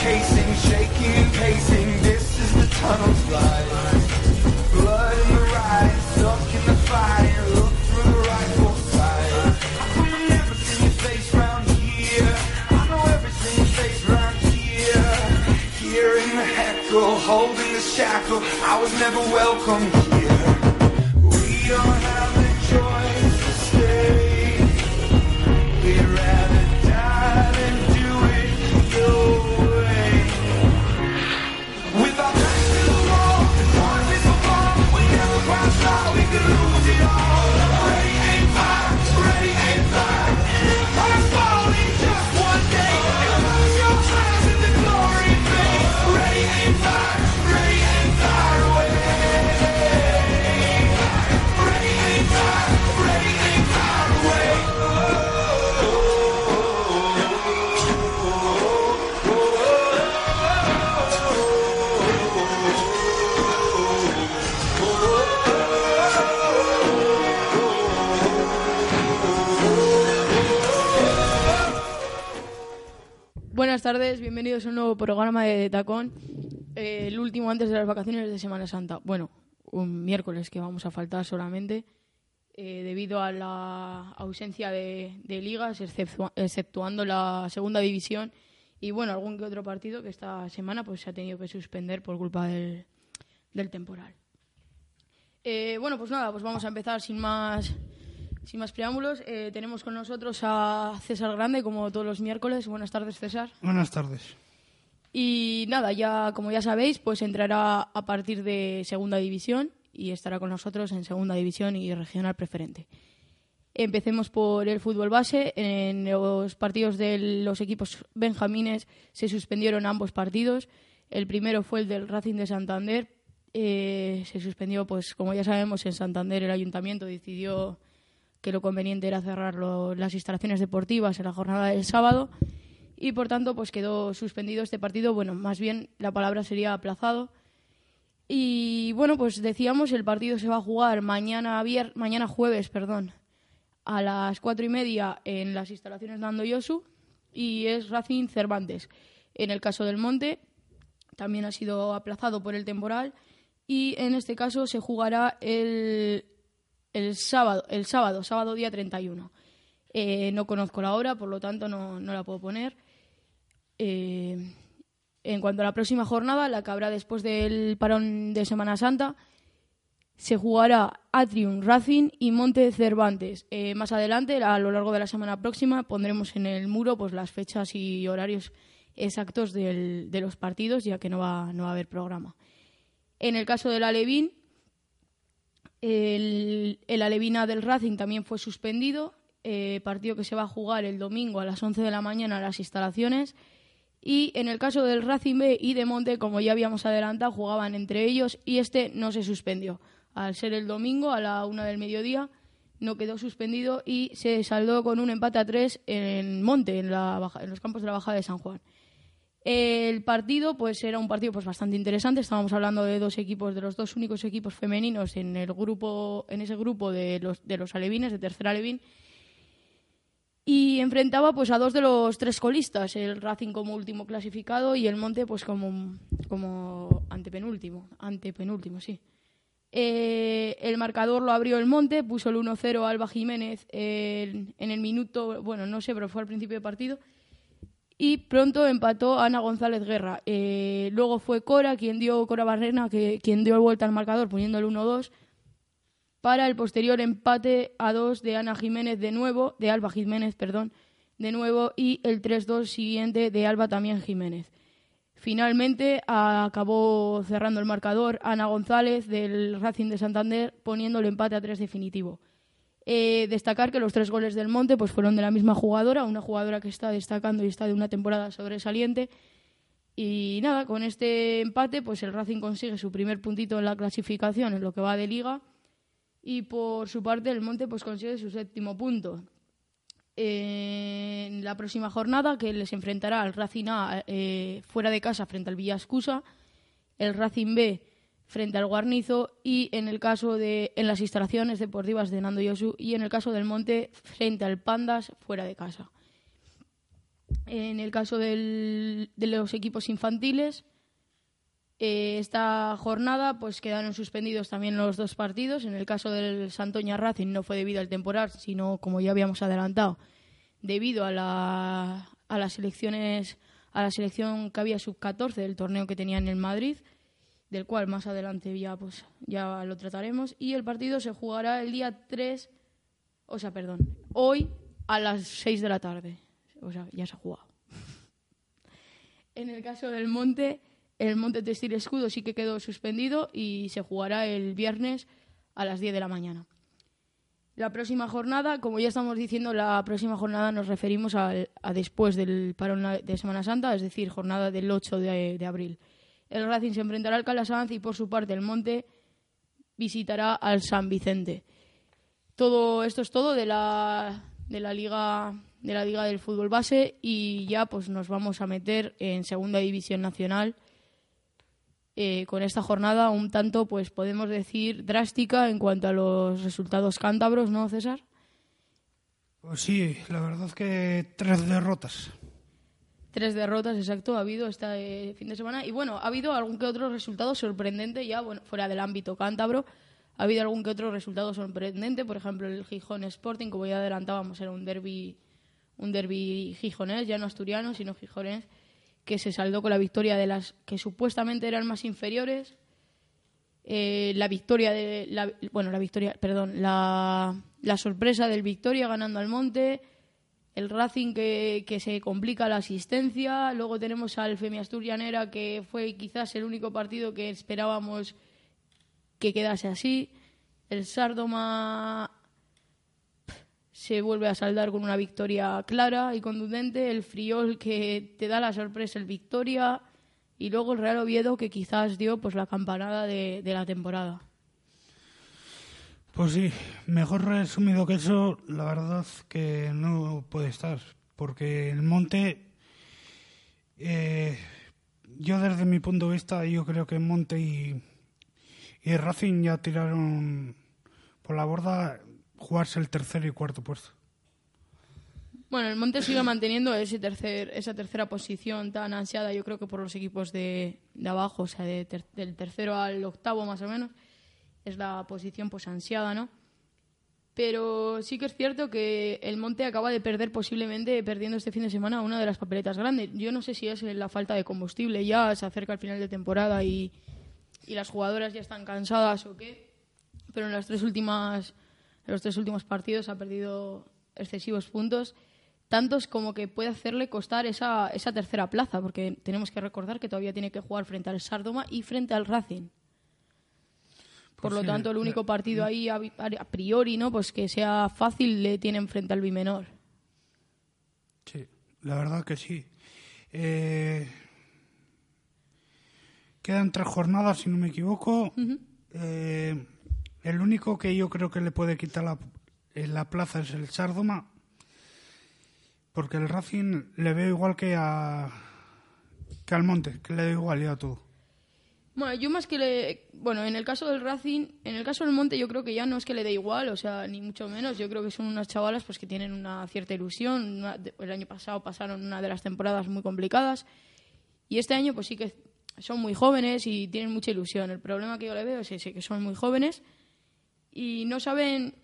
Casing, shaking and pacing, this is the tunnel slide. Blood in the rise, stuck in the fire. Look through the rifle sight. I've never seen your face round here. I know every single face round here. In the heckle, holding the shackle. I was never welcome here. We don't have a choice Buenas tardes, bienvenidos a un nuevo programa de Tacón, eh, el último antes de las vacaciones de Semana Santa. Bueno, un miércoles que vamos a faltar solamente eh, debido a la ausencia de, de ligas, exceptua- exceptuando la segunda división y bueno, algún que otro partido que esta semana pues se ha tenido que suspender por culpa del, del temporal. Eh, bueno, pues nada, pues vamos a empezar sin más, sin más preámbulos. Eh, tenemos con nosotros a César Grande, como todos los miércoles. Buenas tardes, César. Buenas tardes. Y nada, ya como ya sabéis, pues entrará a partir de segunda división y estará con nosotros en segunda división y regional preferente. Empecemos por el fútbol base. En los partidos de los equipos benjamines se suspendieron ambos partidos. El primero fue el del Racing de Santander. Eh, se suspendió, pues como ya sabemos, en Santander el ayuntamiento decidió que lo conveniente era cerrar las instalaciones deportivas en la jornada del sábado y por tanto pues quedó suspendido este partido. Bueno, más bien la palabra sería aplazado. Y bueno, pues decíamos, el partido se va a jugar mañana, vier mañana jueves, perdón, a las cuatro y media en las instalaciones de Andoyosu y es Racing Cervantes. En el caso del Monte también ha sido aplazado por el temporal y en este caso se jugará el, el sábado, el sábado, sábado día 31. Eh, no conozco la hora, por lo tanto no, no la puedo poner. Eh, en cuanto a la próxima jornada, la que habrá después del parón de Semana Santa, se jugará Atrium Racing y Monte Cervantes. Eh, más adelante, a lo largo de la semana próxima, pondremos en el muro pues las fechas y horarios exactos del- de los partidos, ya que no va, no va a haber programa. En el caso del Alevín, el, Alevina del Racing también fue suspendido, eh, partido que se va a jugar el domingo a las 11 de la mañana en las instalaciones. Y en el caso del Racing B y de Monte, como ya habíamos adelantado, jugaban entre ellos y este no se suspendió. Al ser el domingo a la una del mediodía, no quedó suspendido y se saldó con un empate a tres en Monte, en, la baja- en los campos de la Bajada de San Juan. El partido, pues era un partido pues bastante interesante. Estábamos hablando de dos equipos, de los dos únicos equipos femeninos en el grupo, en ese grupo de los de los alevines, de tercera alevín. Y enfrentaba pues a dos de los tres colistas, el Racing como último clasificado y el Monte pues como, como antepenúltimo, antepenúltimo, sí. Eh, el marcador lo abrió el Monte, puso el 1-0 a Alba Jiménez en, en el minuto, bueno, no sé, pero fue al principio del partido. Y pronto empató Ana González Guerra. Eh, luego fue Cora quien dio, Cora Barrena, que, quien dio vuelta al marcador poniendo el 1-2 para el posterior empate a 2 de Ana Jiménez de nuevo, de Alba Jiménez, perdón, de nuevo, y el 3-2 siguiente de Alba también Jiménez. Finalmente acabó cerrando el marcador Ana González del Racing de Santander poniendo el empate a 3 definitivo. Eh, destacar que los tres goles del Monte pues, fueron de la misma jugadora, una jugadora que está destacando y está de una temporada sobresaliente. Y nada, con este empate pues el Racing consigue su primer puntito en la clasificación en lo que va de liga y por su parte el Monte pues consigue su séptimo punto. En la próxima jornada que les enfrentará al Racing A eh, fuera de casa frente al Villascusa, el Racing B frente al Guarnizo y en el caso de en las instalaciones deportivas de Nando Yosu y en el caso del Monte frente al Pandas fuera de casa. En el caso del- de los equipos infantiles, eh, esta jornada pues quedaron suspendidos también los dos partidos. En el caso del Santoña Racing no fue debido al temporal, sino como ya habíamos adelantado, debido a, la, a las elecciones a la selección que había sub 14 del torneo que tenían en Madrid, del cual más adelante ya pues ya lo trataremos y el partido se jugará el día 3, o sea, perdón, hoy a las 6 de la tarde. O sea, ya se ha jugado. En el caso del Monte, el Monte Textil Escudo sí que quedó suspendido y se jugará el viernes a las 10 de la mañana. La próxima jornada, como ya estamos diciendo, la próxima jornada nos referimos al- a, después del parón de Semana Santa, es decir, jornada del 8 de, de abril. El Racing se enfrentará al Calasanz y por su parte el Monte visitará al San Vicente. Todo esto es todo de la, de la liga de la liga del fútbol base y ya pues nos vamos a meter en segunda división nacional eh, con esta jornada un tanto pues podemos decir drástica en cuanto a los resultados cántabros, ¿no, César? Pues sí, la verdad es que tres derrotas. Tres derrotas, exacto, ha habido este eh, fin de semana. Y bueno, ha habido algún que otro resultado sorprendente ya, bueno, fuera del ámbito cántabro. Ha habido algún que otro resultado sorprendente. Por ejemplo, el Gijón Sporting, como ya adelantábamos, era un derby, un derby gijonés, ya no asturiano, sino gijonés, que se saldó con la victoria de las que supuestamente eran más inferiores. Eh, la victoria de la, bueno la victoria perdón la, la sorpresa del Victoria ganando al Monte el Racing que, que se complica la asistencia. Luego tenemos al Femi Asturianera, que fue quizás el único partido que esperábamos que quedase así. El Sardoma se vuelve a saldar con una victoria clara y contundente. El Friol que te da la sorpresa, el Victoria. Y luego el Real Oviedo que quizás dio pues la campanada de, de la temporada. Pues sí, mejor resumido que eso, la verdad que no puede estar, porque el Monte, eh, yo desde mi punto de vista, yo creo que Monte y, y Racing ya tiraron por la borda jugarse el tercer y cuarto puesto. Bueno, el Monte sigue manteniendo ese tercer, esa tercera posición tan ansiada, yo creo que por los equipos de, de abajo, o sea, de ter- del tercero al octavo más o menos, es la posición pues ansiada, ¿no? Pero sí que es cierto que el Monte acaba de perder posiblemente, perdiendo este fin de semana, una de las papeletas grandes. Yo no sé si es la falta de combustible, ya se acerca el final de temporada y, y las jugadoras ya están cansadas o qué, pero en las tres últimas, los tres últimos partidos ha perdido excesivos puntos. tantos como que puede hacerle costar esa, esa tercera plaza, porque tenemos que recordar que todavía tiene que jugar frente al Sardoma y frente al Racing. Por Pues lo sí, tanto, el le- único partido ahí a, a priori, ¿no? Pues que sea fácil le tienen frente al Bimenor. Sí, la verdad que sí. Eh, quedan tres jornadas, si no me equivoco. Eh, el único que yo creo que le puede quitar la, la plaza es el Sardoma, porque el Racing le veo igual que a que al Monte, que le da igual ya todo. Bueno, yo más que le... Bueno, en el caso del Racing, en el caso del Monte yo creo que ya no es que le dé igual, o sea, ni mucho menos. Yo creo que son unas chavalas pues que tienen una cierta ilusión. Una- el año pasado pasaron una de las temporadas muy complicadas y este año pues sí que son muy jóvenes y tienen mucha ilusión. El problema que yo le veo es ese, que son muy jóvenes y no saben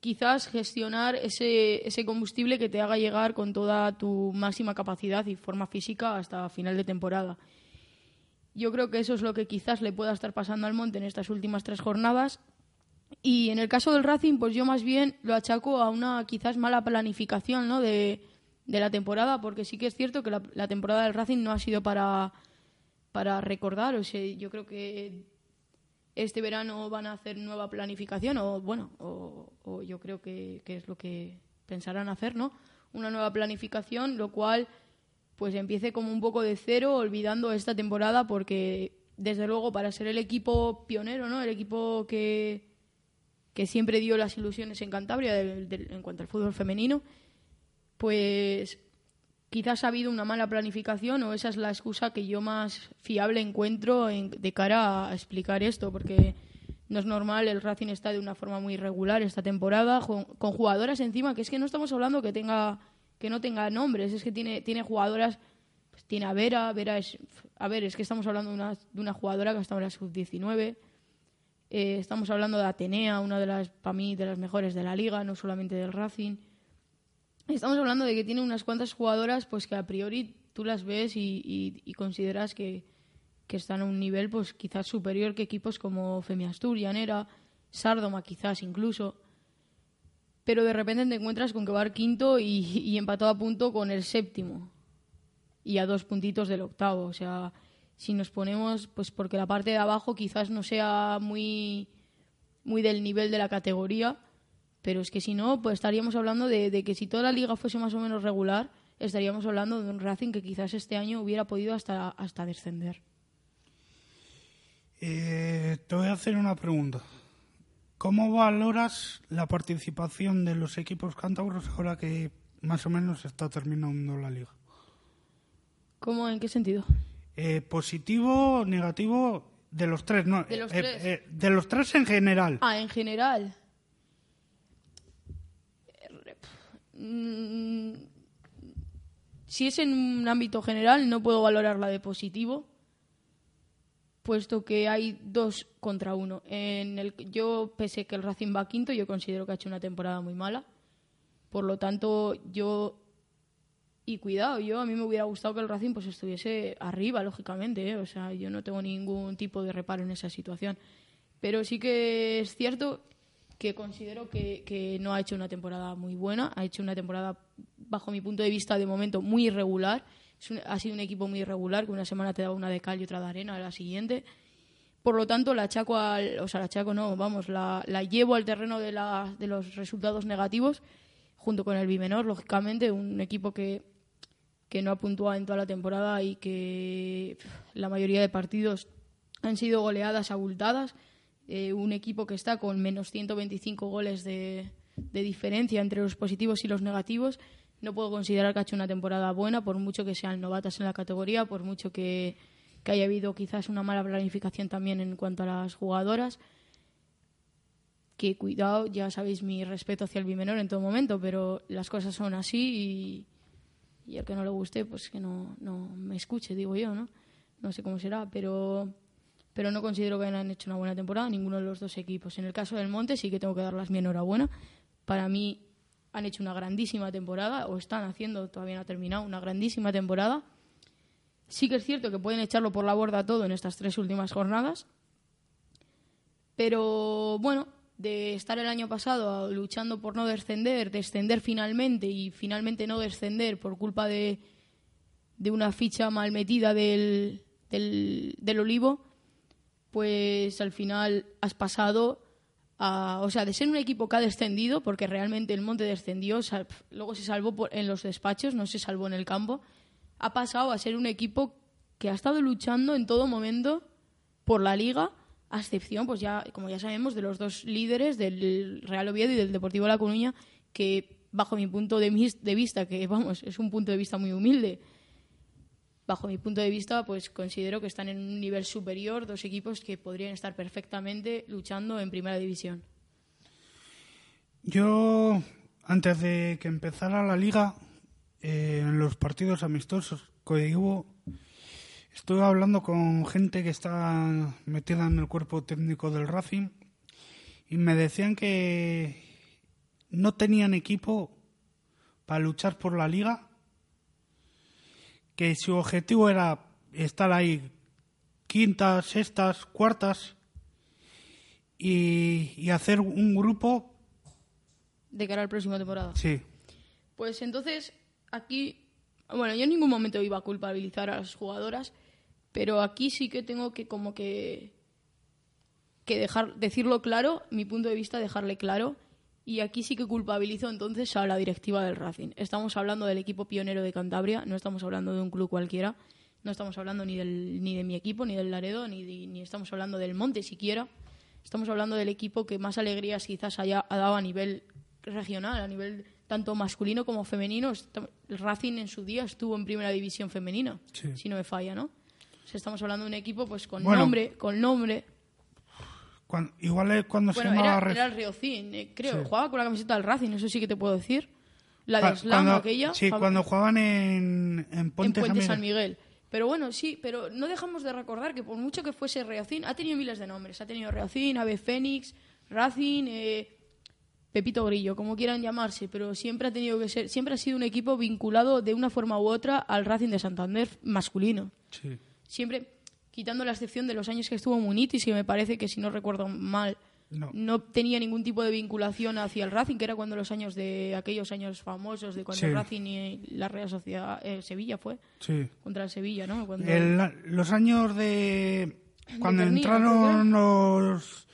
quizás gestionar ese, ese combustible que te haga llegar con toda tu máxima capacidad y forma física hasta final de temporada. Yo creo que eso es lo que quizás le pueda estar pasando al Monte en estas últimas tres jornadas. Y en el caso del Racing, pues yo más bien lo achaco a una quizás mala planificación ¿no? de, de la temporada, porque sí que es cierto que la, temporada del Racing no ha sido para, para recordar. O sea, yo creo que este verano van a hacer nueva planificación, o bueno, o, o yo creo que, que es lo que pensarán hacer, ¿no? Una nueva planificación, lo cual pues empiece como un poco de cero, olvidando esta temporada, porque desde luego para ser el equipo pionero, ¿no? El equipo que, que siempre dio las ilusiones en Cantabria en cuanto al fútbol femenino, pues quizás ha habido una mala planificación o esa es la excusa que yo más fiable encuentro en- de cara a explicar esto, porque no es normal, el Racing está de una forma muy irregular esta temporada, ju- con jugadoras encima, que es que no estamos hablando que tenga que no tenga nombres, es que tiene, tiene jugadoras, pues tiene a Vera, Vera es, a ver, es que estamos hablando de una, de una jugadora que estado en la sub-19, eh, estamos hablando de Atenea, una de las, para mí, de las mejores de la liga, no solamente del Racing. Estamos hablando de que tiene unas cuantas jugadoras pues que a priori tú las ves y, y- consideras que, que están a un nivel pues quizás superior que equipos como Femiastur, Llanera, Sardoma quizás incluso. Pero de repente te encuentras con que va al quinto y, y empatado a punto con el séptimo y a dos puntitos del octavo. O sea, si nos ponemos, pues porque la parte de abajo quizás no sea muy, muy del nivel de la categoría, pero es que si no, pues estaríamos hablando de, de que si toda la liga fuese más o menos regular, estaríamos hablando de un Racing que quizás este año hubiera podido hasta, hasta descender. Eh, te voy a hacer una pregunta. ¿Cómo valoras la participación de los equipos cántabros ahora que más o menos está terminando la liga? ¿Cómo? ¿En qué sentido? Eh, positivo, negativo, de los tres, ¿no? De los Eh, tres. eh, de los tres en general. Ah, en general. Mm, Si es en un ámbito general, no puedo valorarla de positivo, puesto que hay dos contra uno. En el, yo, pese que el Racing va quinto, yo considero que ha hecho una temporada muy mala. Por lo tanto, yo. Y cuidado, yo a mí me hubiera gustado que el Racing pues estuviese arriba, lógicamente. ¿eh? O sea, yo no tengo ningún tipo de reparo en esa situación. Pero sí que es cierto que considero que, que no ha hecho una temporada muy buena. Ha hecho una temporada, bajo mi punto de vista, de momento muy irregular. Un- ha sido un equipo muy irregular, que una semana te da una de cal y otra de arena a la siguiente. Por lo tanto, la achaco al, o sea, la achaco no, vamos, la, la llevo al terreno de, la, de los resultados negativos, junto con el Bimenor, lógicamente, un equipo que, que no ha puntuado en toda la temporada y que la mayoría de partidos han sido goleadas abultadas. Eh, un equipo que está con menos 125 goles de, de diferencia entre los positivos y los negativos. No puedo considerar que ha hecho una temporada buena, por mucho que sean novatas en la categoría, por mucho que, haya habido quizás una mala planificación también en cuanto a las jugadoras. Que cuidado, ya sabéis mi respeto hacia el bimenor en todo momento, pero las cosas son así y, al que no le guste, pues que no, no me escuche, digo yo, ¿no? No sé cómo será, pero, pero no considero que hayan hecho una buena temporada ninguno de los dos equipos. En el caso del Monte sí que tengo que darles mi enhorabuena. Para mí han hecho una grandísima temporada, o están haciendo, todavía no ha terminado, una grandísima temporada. Sí que es cierto que pueden echarlo por la borda todo en estas tres últimas jornadas. Pero bueno, de estar el año pasado luchando por no descender, descender finalmente y finalmente no descender por culpa de, de una ficha mal metida del, del, del Olivo, pues al final has pasado a, o sea, de ser un equipo que ha descendido, porque realmente el Monte descendió, sal- luego se salvó por- en los despachos, no se salvó en el campo, ha pasado a ser un equipo que ha estado luchando en todo momento por la liga, a excepción, pues ya, como ya sabemos, de los dos líderes, del Real Oviedo y del Deportivo La Coruña, que bajo mi punto de, de vista, que vamos, es un punto de vista muy humilde, bajo mi punto de vista, pues considero que están en un nivel superior, dos equipos que podrían estar perfectamente luchando en primera división. Yo, antes de que empezara la liga, eh, en los partidos amistosos que hubo, estuve hablando con gente que está metida en el cuerpo técnico del Racing y me decían que no tenían equipo para luchar por la liga, que su objetivo era estar ahí quintas, sextas, cuartas y, y hacer un grupo De cara al próximo temporada. Sí, Pues entonces, aquí, bueno, yo en ningún momento iba a culpabilizar a las jugadoras, pero aquí sí que tengo que como que que dejar decirlo claro, mi punto de vista dejarle claro y aquí sí que culpabilizo entonces a la directiva del Racing. Estamos hablando del equipo pionero de Cantabria, no estamos hablando de un club cualquiera, no estamos hablando ni del ni de mi equipo, ni del Laredo, ni de- ni estamos hablando del Monte siquiera. Estamos hablando del equipo que más alegrías quizás haya ha dado a nivel regional, a nivel tanto masculino como femenino. El Racing en su día estuvo en primera división femenina, Sí. si no me falla, ¿no? O sea, estamos hablando de un equipo pues con Bueno. nombre, con nombre. Igual es cuando Bueno, se llamaba era, era el Riocín, eh, creo. Sí. Jugaba con la camiseta del Racing, eso sí que te puedo decir. La de Slam, cuando- aquella. Sí, cuando jugaban en, en en Puente, San San Miguel. Pero bueno, sí, pero no dejamos de recordar que por mucho que fuese Reacín, ha tenido miles de nombres. Ha tenido Reacín, Ave Fénix, Racing, eh, Pepito Grillo, como quieran llamarse, pero siempre ha tenido que ser, siempre ha sido un equipo vinculado de una forma u otra al Racing de Santander masculino. Sí. Siempre, quitando la excepción de los años que estuvo Munitis, que me parece que si no recuerdo mal, No. tenía ningún tipo de vinculación hacia el Racing, que era cuando los años de aquellos años famosos de cuando Sí. el Racing y la Real Sociedad eh, Sevilla fue Sí. contra el Sevilla, ¿no? Cuando- El- los años de cuando entraron los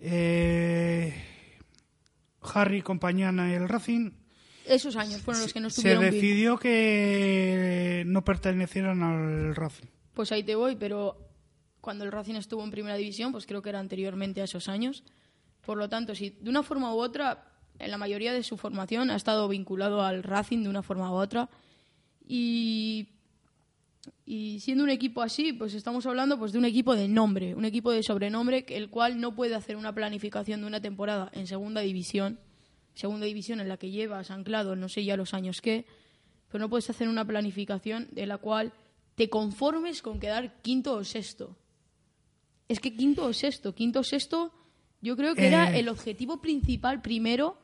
eh, Harry Compañana y el Racing Esos años fueron los que no se estuvieron bien. decidió que no pertenecieran al Racing. Pues ahí te voy, pero cuando el Racing estuvo en primera división, pues creo que era anteriormente a esos años. Por lo tanto, si de una forma u otra, en la mayoría de su formación ha estado vinculado al Racing de una forma u otra. Y, y siendo un equipo así, pues estamos hablando pues de un equipo de nombre, un equipo de sobrenombre, el cual no puede hacer una planificación de una temporada en segunda división, segunda división en la que llevas anclado no sé ya los años que, pero no puedes hacer una planificación de la cual te conformes con quedar quinto o sexto. Es que quinto o sexto, quinto o sexto, yo creo que era Eh. el objetivo principal primero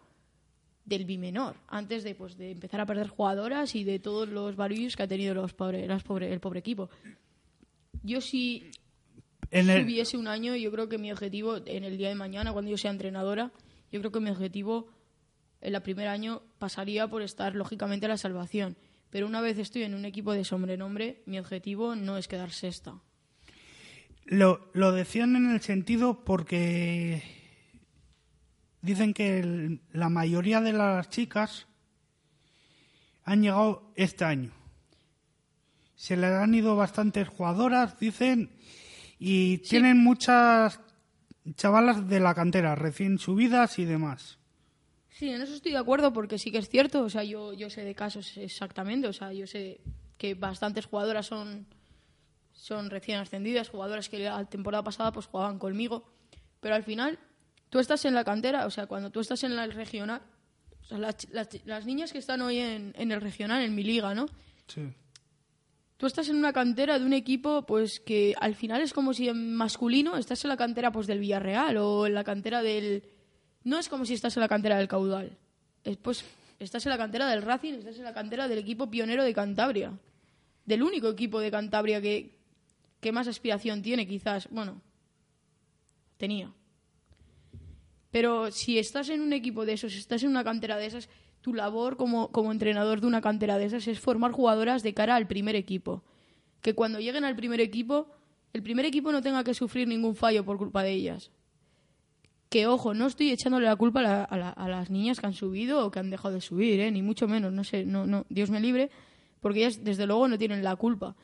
del bimenor, antes de, pues, de empezar a perder jugadoras y de todos los barullos que ha tenido los pobre, las pobre, el pobre equipo. Yo si En el- un año, yo creo que mi objetivo en el día de mañana, cuando yo sea entrenadora, yo creo que mi objetivo en el primer año pasaría por estar lógicamente a la salvación. Pero una vez estoy en un equipo de sobrenombre, mi objetivo no es quedar sexta. Lo, lo decían en el sentido porque dicen que el- la mayoría de las chicas han llegado este año. Se le han ido bastantes jugadoras, dicen, y tienen muchas chavalas de la cantera, recién subidas y demás. Sí, en eso estoy de acuerdo porque sí que es cierto. O sea, yo, yo sé de casos exactamente. O sea, yo sé que bastantes jugadoras son, son recién ascendidas, jugadoras que la temporada pasada pues jugaban conmigo. Pero al final, tú estás en la cantera, o sea, cuando tú estás en la regional, o sea, las, las- las niñas que están hoy en, en el regional, en mi liga, ¿no? Sí. Tú estás en una cantera de un equipo, pues que al final es como si en masculino estás en la cantera pues del Villarreal o en la cantera del. No es como si estás en la cantera del Caudal. Es, pues estás en la cantera del Racing, estás en la cantera del equipo pionero de Cantabria. Del único equipo de Cantabria que, que más aspiración tiene, quizás. Bueno, tenía. Pero si estás en un equipo de esos, estás en una cantera de esas, tu labor como, como entrenador de una cantera de esas es formar jugadoras de cara al primer equipo. Que cuando lleguen al primer equipo, el primer equipo no tenga que sufrir ningún fallo por culpa de ellas. Que ojo, no estoy echándole la culpa a, la- a la- a las niñas que han subido o que han dejado de subir, ¿eh? ni mucho menos, no sé, no, no, Dios me libre, porque ellas desde luego no tienen la culpa.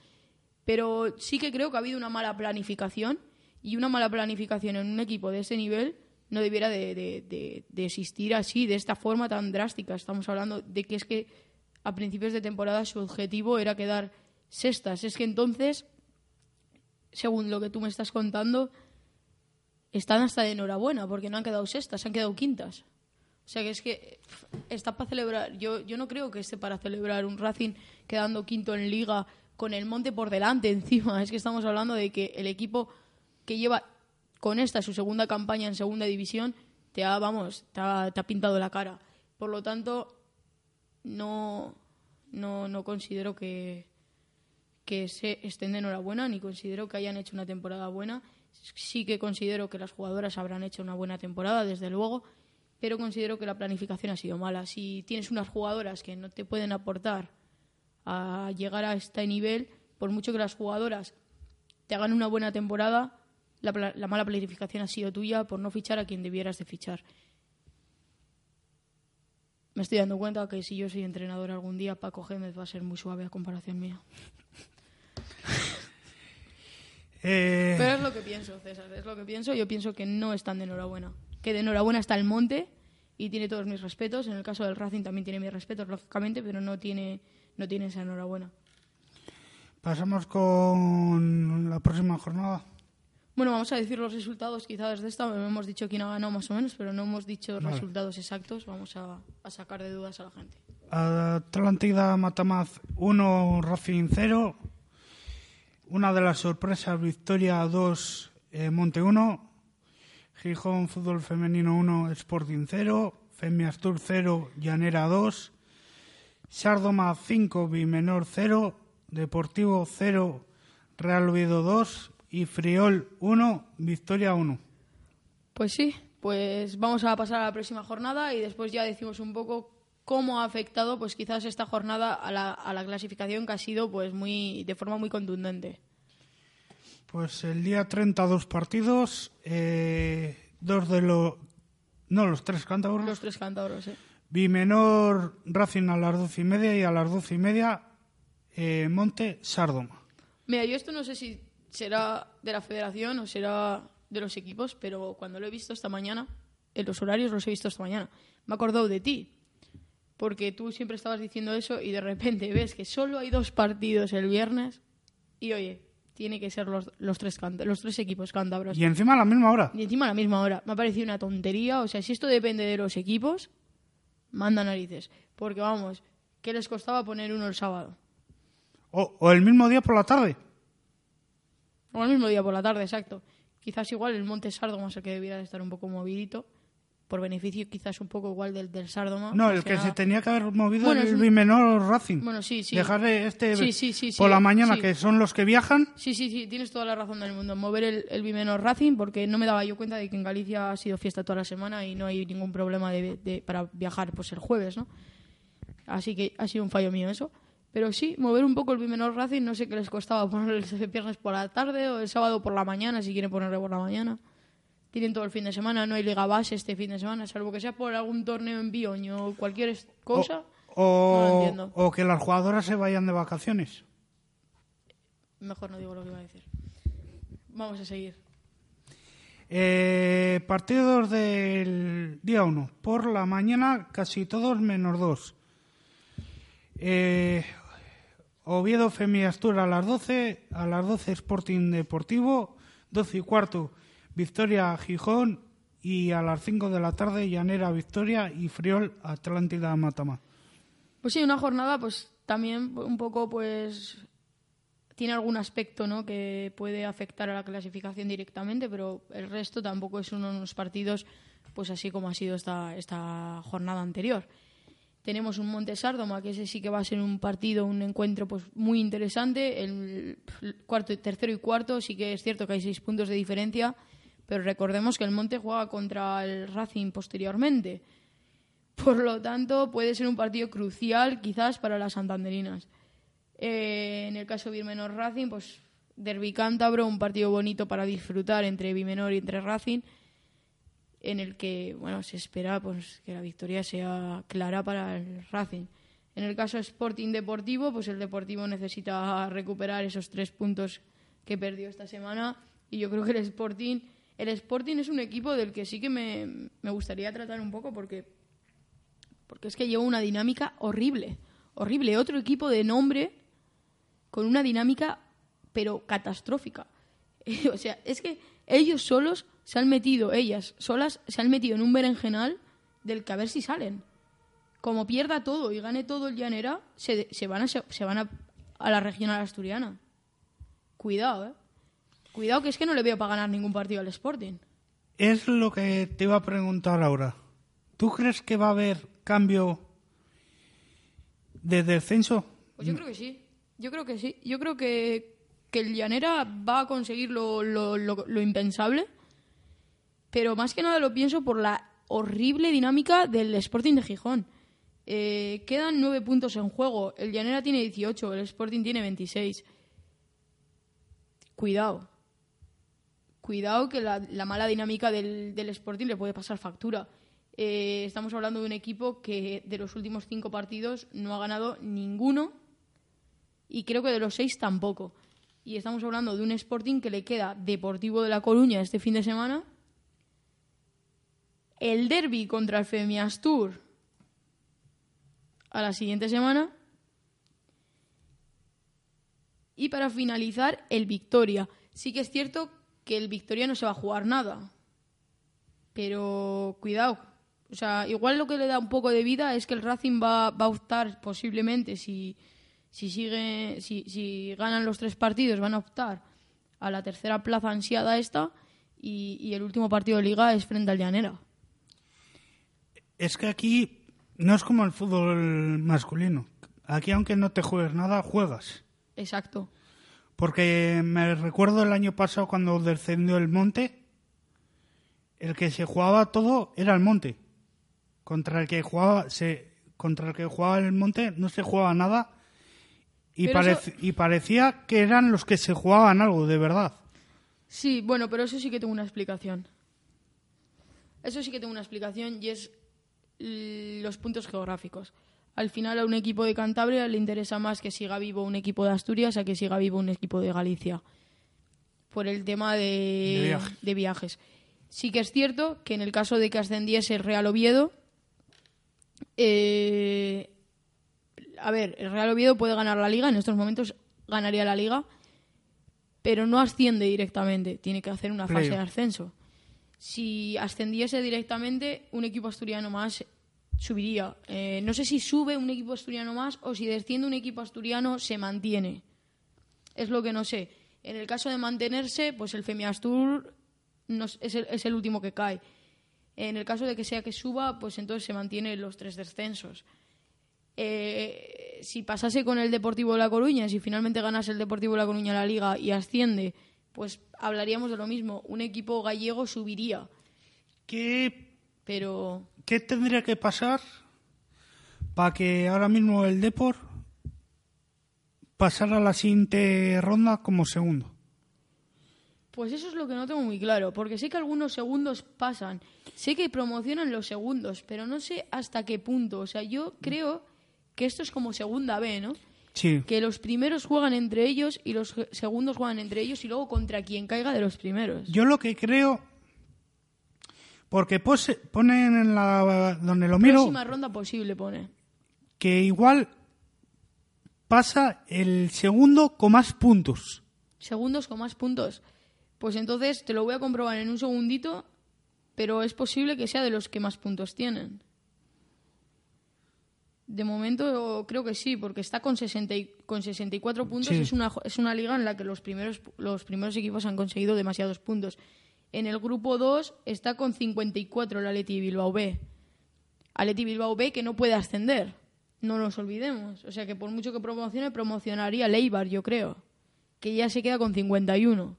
Pero sí que creo que ha habido una mala planificación y una mala planificación en un equipo de ese nivel no debiera de, de- de- de existir así, de esta forma tan drástica. Estamos hablando de que es que a principios de temporada su objetivo era quedar sextas. Es que entonces, según lo que tú me estás contando, están hasta de enhorabuena porque no han quedado sextas, han quedado quintas. O sea que es que está para celebrar. Yo, yo no creo que esté para celebrar un Racing quedando quinto en liga con el Monte por delante encima. Es que estamos hablando de que el equipo que lleva con esta su segunda campaña en segunda división te ha, vamos, te ha pintado la cara. Por lo tanto, no, no, no considero que, que se estén de enhorabuena ni considero que hayan hecho una temporada buena. Sí que considero que las jugadoras habrán hecho una buena temporada, desde luego, pero considero que la planificación ha sido mala. Si tienes unas jugadoras que no te pueden aportar a llegar a este nivel, por mucho que las jugadoras te hagan una buena temporada, la, mala planificación ha sido tuya por no fichar a quien debieras de fichar. Me estoy dando cuenta que si yo soy entrenador algún día, Paco Gémez va a ser muy suave a comparación mía. Eh, Pero es lo que pienso, César, es lo que pienso. Yo pienso que no están de enhorabuena. Que de enhorabuena está el Monte y tiene todos mis respetos. En el caso del Racing también tiene mis respetos, lógicamente, pero no tiene, no tiene esa enhorabuena. pasamos con la próxima jornada. Bueno, vamos a decir los resultados quizá desde esta. Hemos dicho quién ha ganado más o menos, pero no hemos dicho Vale. resultados exactos. Vamos a, a sacar de dudas a la gente. Atlántida Matamaz 1, Racing 0. Una de las sorpresas, Victoria 2, eh, Monte 1. Gijón Fútbol Femenino 1, Sporting 0. Femiastur 0, Llanera 2. Sardoma 5, Bimenor 0. Deportivo 0, Real Oviedo 2. Y Friol 1, Victoria 1. Pues sí, pues vamos a pasar a la próxima jornada y después ya decimos un poco cómo ha afectado, pues quizás esta jornada a la, a la clasificación que ha sido, pues muy, de forma muy contundente. Pues el día 30 dos partidos, eh, dos de los... No, los tres cántabros. Los tres cántabros, ¿eh? Bimenor Racing a las doce y media y a las doce y media eh, Monte Sardoma. Mira, yo esto no sé si será de la federación o será de los equipos, pero cuando lo he visto esta mañana, en los horarios los he visto esta mañana, me he acordado de ti. Porque tú siempre estabas diciendo eso y de repente ves que solo hay dos partidos el viernes y oye, tiene que ser los, los, tres, los tres equipos cántabros. Y encima a la misma hora. Y encima a la misma hora. Me ha parecido una tontería. O sea, si esto depende de los equipos, manda narices. Porque vamos, ¿qué les costaba poner uno el sábado? O, o el mismo día por la tarde. O el mismo día por la tarde, exacto. Quizás igual el Monte Sárdoma es el que debiera de estar un poco movidito. Por beneficio quizás un poco igual del, del Sárdoma. No, el que nada. se tenía que haber movido Bueno, el Bimenor Racing. Bueno, sí, sí. Dejar este Sí, por la mañana, que son los que viajan. Sí, sí, sí, tienes toda la razón del mundo. Mover el, el Bimenor Racing, porque no me daba yo cuenta de que en Galicia ha sido fiesta toda la semana y no hay ningún problema de, de- para viajar pues el jueves, ¿no? Así que ha sido un fallo mío eso. Pero sí, mover un poco el Bimenor Racing, no sé qué les costaba ponerlo el viernes por la tarde o el sábado por la mañana, si quieren ponerlo por la mañana. Tienen todo el fin de semana, no hay liga base este fin de semana, salvo que sea por algún torneo en Bioño o cualquier cosa. O, No lo entiendo. o que las jugadoras se vayan de vacaciones. Mejor no digo lo que iba a decir. Vamos a seguir. Eh, partidos del día 1. Por la mañana, casi todos menos dos. Eh, Oviedo Femiastura a las 12. A las 12 Sporting Deportivo. 12 y cuarto Victoria Gijón. Y a las 5 de la tarde Llanera Victoria y Friol Atlántida Matama. Pues sí, una jornada, pues también un poco, pues tiene algún aspecto, ¿no? Que puede afectar a la clasificación directamente, pero el resto tampoco es uno de los partidos, pues así como ha sido esta esta jornada anterior. Tenemos un Monte Sárdoma, que ese sí que va a ser un partido, un encuentro, pues muy interesante. El cuarto, tercero y cuarto sí que es cierto que hay seis puntos de diferencia, pero recordemos que el Monte juega contra el Racing posteriormente. Por lo tanto, puede ser un partido crucial quizás para las santanderinas. Eh, en el caso de Birmenor Racing, pues Derby Cántabro, un partido bonito para disfrutar entre Birmenor y entre Racing, en el que bueno se espera pues que la victoria sea clara para el Racing. En el caso Sporting Deportivo, pues el Deportivo necesita recuperar esos tres puntos que perdió esta semana y yo creo que el Sporting el Sporting es un equipo del que sí que me, me gustaría tratar un poco porque porque es que lleva una dinámica horrible, horrible, otro equipo de nombre con una dinámica pero catastrófica. o sea, es que ellos solos se han metido, ellas solas se han metido en un berenjenal del que a ver si salen. Como pierda todo y gane todo el llanera, se, se van, a, se van a, a la regional asturiana. Cuidado, ¿eh? Cuidado que es que no le veo para ganar ningún partido al Sporting. Es lo que te iba a preguntar ahora. ¿Tú crees que va a haber cambio de descenso? Pues yo creo que sí. Yo creo que sí. Yo creo que, que el Llanera va a conseguir lo, lo, lo, lo impensable. Pero más que nada lo pienso por la horrible dinámica del Sporting de Gijón. Eh, quedan nueve puntos en juego. El Llanera tiene 18, el Sporting tiene 26. Cuidado. Cuidado que la, la mala dinámica del, del, Sporting le puede pasar factura. Eh, estamos hablando de un equipo que de los últimos cinco partidos no ha ganado ninguno y creo que de los seis tampoco. Y estamos hablando de un Sporting que le queda Deportivo de La Coruña este fin de semana, el derby contra el Femiastur a la siguiente semana y para finalizar el Victoria. Sí que es cierto que el Victoria no se va a jugar nada, pero cuidado. O sea, igual lo que le da un poco de vida es que el Racing va, va a optar posiblemente si si sigue si, si ganan los tres partidos van a optar a la tercera plaza ansiada esta y, y, el último partido de liga es frente al Llanera. Es que aquí no es como el fútbol masculino. Aquí aunque no te juegues nada, juegas. Exacto. Porque me recuerdo el año pasado cuando descendió el Monte, el que se jugaba todo era el Monte. Contra el que jugaba se contra el que jugaba el Monte no se jugaba nada y, parec eso... y parecía que eran los que se jugaban algo, de verdad. Sí, bueno, pero eso sí que tengo una explicación. Eso sí que tengo una explicación y es los puntos geográficos. Al final a un equipo de Cantabria le interesa más que siga vivo un equipo de Asturias a que siga vivo un equipo de Galicia. Por el tema de, de, viaje. de viajes. Sí que es cierto que en el caso de que ascendiese el Real Oviedo, eh, a ver, el Real Oviedo puede ganar la liga, en estos momentos ganaría la liga, pero no asciende directamente, tiene que hacer una fase de ascenso. Si ascendiese directamente, un equipo asturiano más subiría. Eh, no sé si sube un equipo asturiano más o si desciende un equipo asturiano se mantiene. Es lo que no sé. En el caso de mantenerse, pues el Femiastur es, el, es el último que cae. En el caso de que sea que suba, pues entonces se mantienen los tres descensos. Eh, si pasase con el Deportivo de La Coruña, si finalmente ganase el Deportivo de La Coruña la liga y asciende, pues hablaríamos de lo mismo. Un equipo gallego subiría. ¿Qué, Pero... ¿qué tendría que pasar para que ahora mismo el Deport pasara a la siguiente ronda como segundo? Pues eso es lo que no tengo muy claro, porque sé que algunos segundos pasan, sé que promocionan los segundos, pero no sé hasta qué punto. O sea, yo creo que esto es como segunda B, ¿no? Sí. Que los primeros juegan entre ellos y los segundos juegan entre ellos y luego contra quien caiga de los primeros. Yo lo que creo, porque pose, ponen en la donde lo miro. Próxima ronda posible pone. Que igual pasa el segundo con más puntos. Segundos con más puntos. Pues entonces te lo voy a comprobar en un segundito, pero es posible que sea de los que más puntos tienen. De momento creo que sí, porque está con, 60 y, con 64 puntos. Sí. Es, una, es una liga en la que los primeros, los primeros equipos han conseguido demasiados puntos. En el grupo 2 está con 54 el Atleti Bilbao B. Atleti Bilbao B que no puede ascender. No nos olvidemos. O sea que por mucho que promocione, promocionaría Leibar, yo creo. Que ya se queda con 51.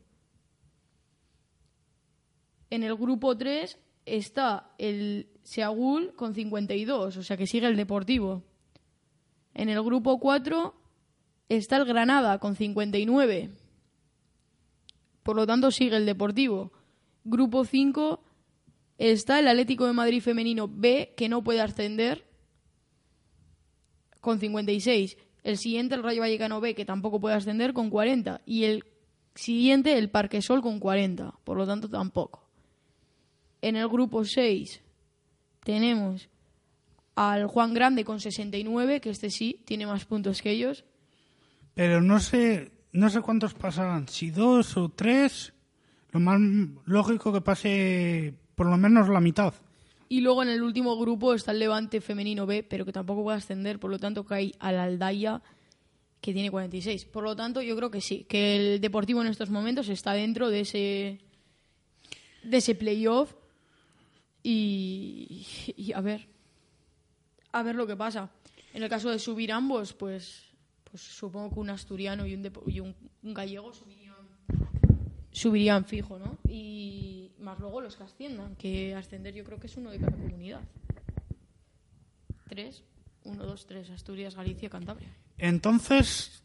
En el grupo 3 está el Seagul con 52, o sea que sigue el Deportivo. En el grupo 4 está el Granada con 59. Por lo tanto, sigue el Deportivo. Grupo 5 está el Atlético de Madrid femenino B, que no puede ascender, con 56. El siguiente, el Rayo Vallecano B, que tampoco puede ascender, con 40. Y el siguiente, el Parque Sol, con 40. Por lo tanto, tampoco. En el grupo 6 tenemos al Juan Grande con 69, que este sí tiene más puntos que ellos. Pero no sé, no sé cuántos pasarán, si dos o tres. Lo más lógico que pase por lo menos la mitad. Y luego en el último grupo está el Levante femenino B, pero que tampoco puede ascender, por lo tanto cae al Aldaya, que tiene 46. Por lo tanto, yo creo que sí, que el Deportivo en estos momentos está dentro de ese de ese playoff y, y a ver a ver lo que pasa. En el caso de subir ambos, pues pues supongo que un asturiano y un, un gallego subirían subirían fijo, ¿no? Y más luego los que asciendan, que ascender yo creo que es uno de cada comunidad. Tres, uno, dos, tres, Asturias, Galicia, Cantabria. Entonces,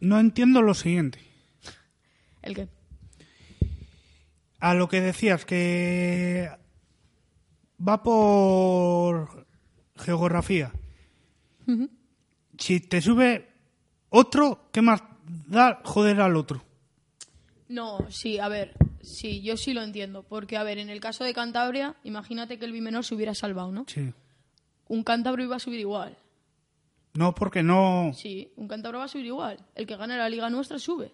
no entiendo lo siguiente. ¿El qué? A lo que decías, que va por geografía. Si te sube otro, ¿qué más da joder al otro? No, sí, a ver, sí, yo sí lo entiendo. Porque, a ver, en el caso de Cantabria, imagínate que el bimenor se hubiera salvado, ¿no? Sí. Un cántabro iba a subir igual. No, porque no. Sí, un cántabro va a subir igual. El que gane la liga nuestra sube.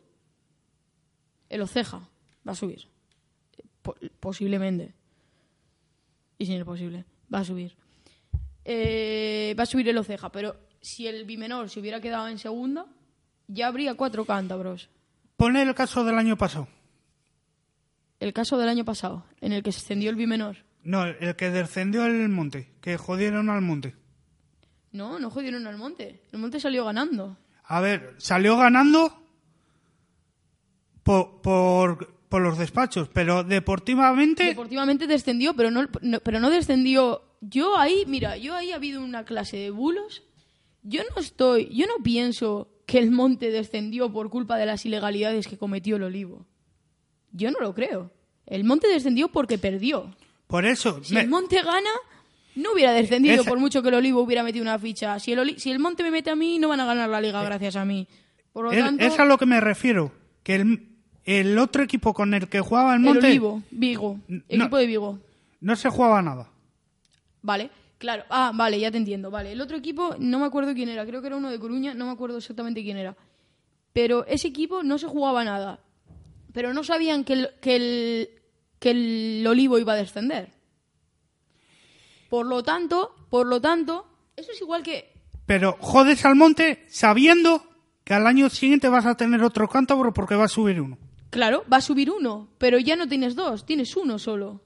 El Oceja va a subir. Po- posiblemente. Y sin el posible. Va a subir. Eh, va a subir el Oceja, pero si el bimenor se hubiera quedado en segunda, ya habría cuatro cántabros. Pone el caso del año pasado. El caso del año pasado, en el que se extendió el bimenor. No, el que descendió el monte, que jodieron al monte. No, no jodieron al monte. El monte salió ganando. A ver, salió ganando por, por, por los despachos, pero deportivamente. Deportivamente descendió, pero no, no- pero no descendió. Yo ahí, mira, yo ahí ha habido una clase de bulos. Yo no estoy, yo no pienso que el monte descendió por culpa de las ilegalidades que cometió el olivo. Yo no lo creo. El monte descendió porque perdió. por eso. Si me- el monte gana, no hubiera descendido Esa- por mucho que el olivo hubiera metido una ficha. Si el, oli- si el monte me mete a mí, no van a ganar la liga gracias a mí. Por lo es, tanto, es a lo que me refiero. Que el, el otro equipo con el que jugaba el el monte olivo, Vigo, No. equipo de Vigo. no se jugaba nada. Vale, claro. Ah, vale, ya te entiendo. Vale, el otro equipo, no me acuerdo quién era, creo que era uno de Coruña, no me acuerdo exactamente quién era. Pero ese equipo no se jugaba nada. Pero no sabían que el, que el, que el Olivo iba a descender. Por lo tanto, por lo tanto, eso es igual que... Pero jodes al monte sabiendo que al año siguiente vas a tener otro cántabro porque va a subir uno. Claro, va a subir uno, pero ya no tienes dos, tienes uno solo.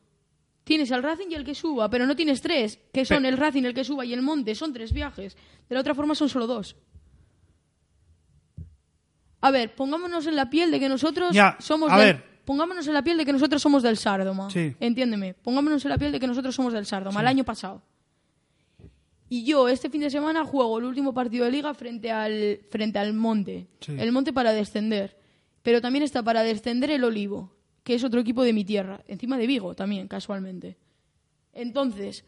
Tienes al Racing y el que suba, pero no tienes tres, que son el Racing, el que suba y el Monte, son tres viajes. De la otra forma son solo dos. A ver, pongámonos en la piel de que nosotros Ya, somos a del- ver. pongámonos en la piel de que nosotros somos del Sárdoma. Sí. Entiéndeme, pongámonos en la piel de que nosotros somos del Sárdoma el año pasado. Y yo este fin de semana juego el último partido de liga frente al frente al Monte. Sí. El Monte para descender. Pero también está para descender el Olivo, que es otro equipo de mi tierra, encima de Vigo también, casualmente. Entonces,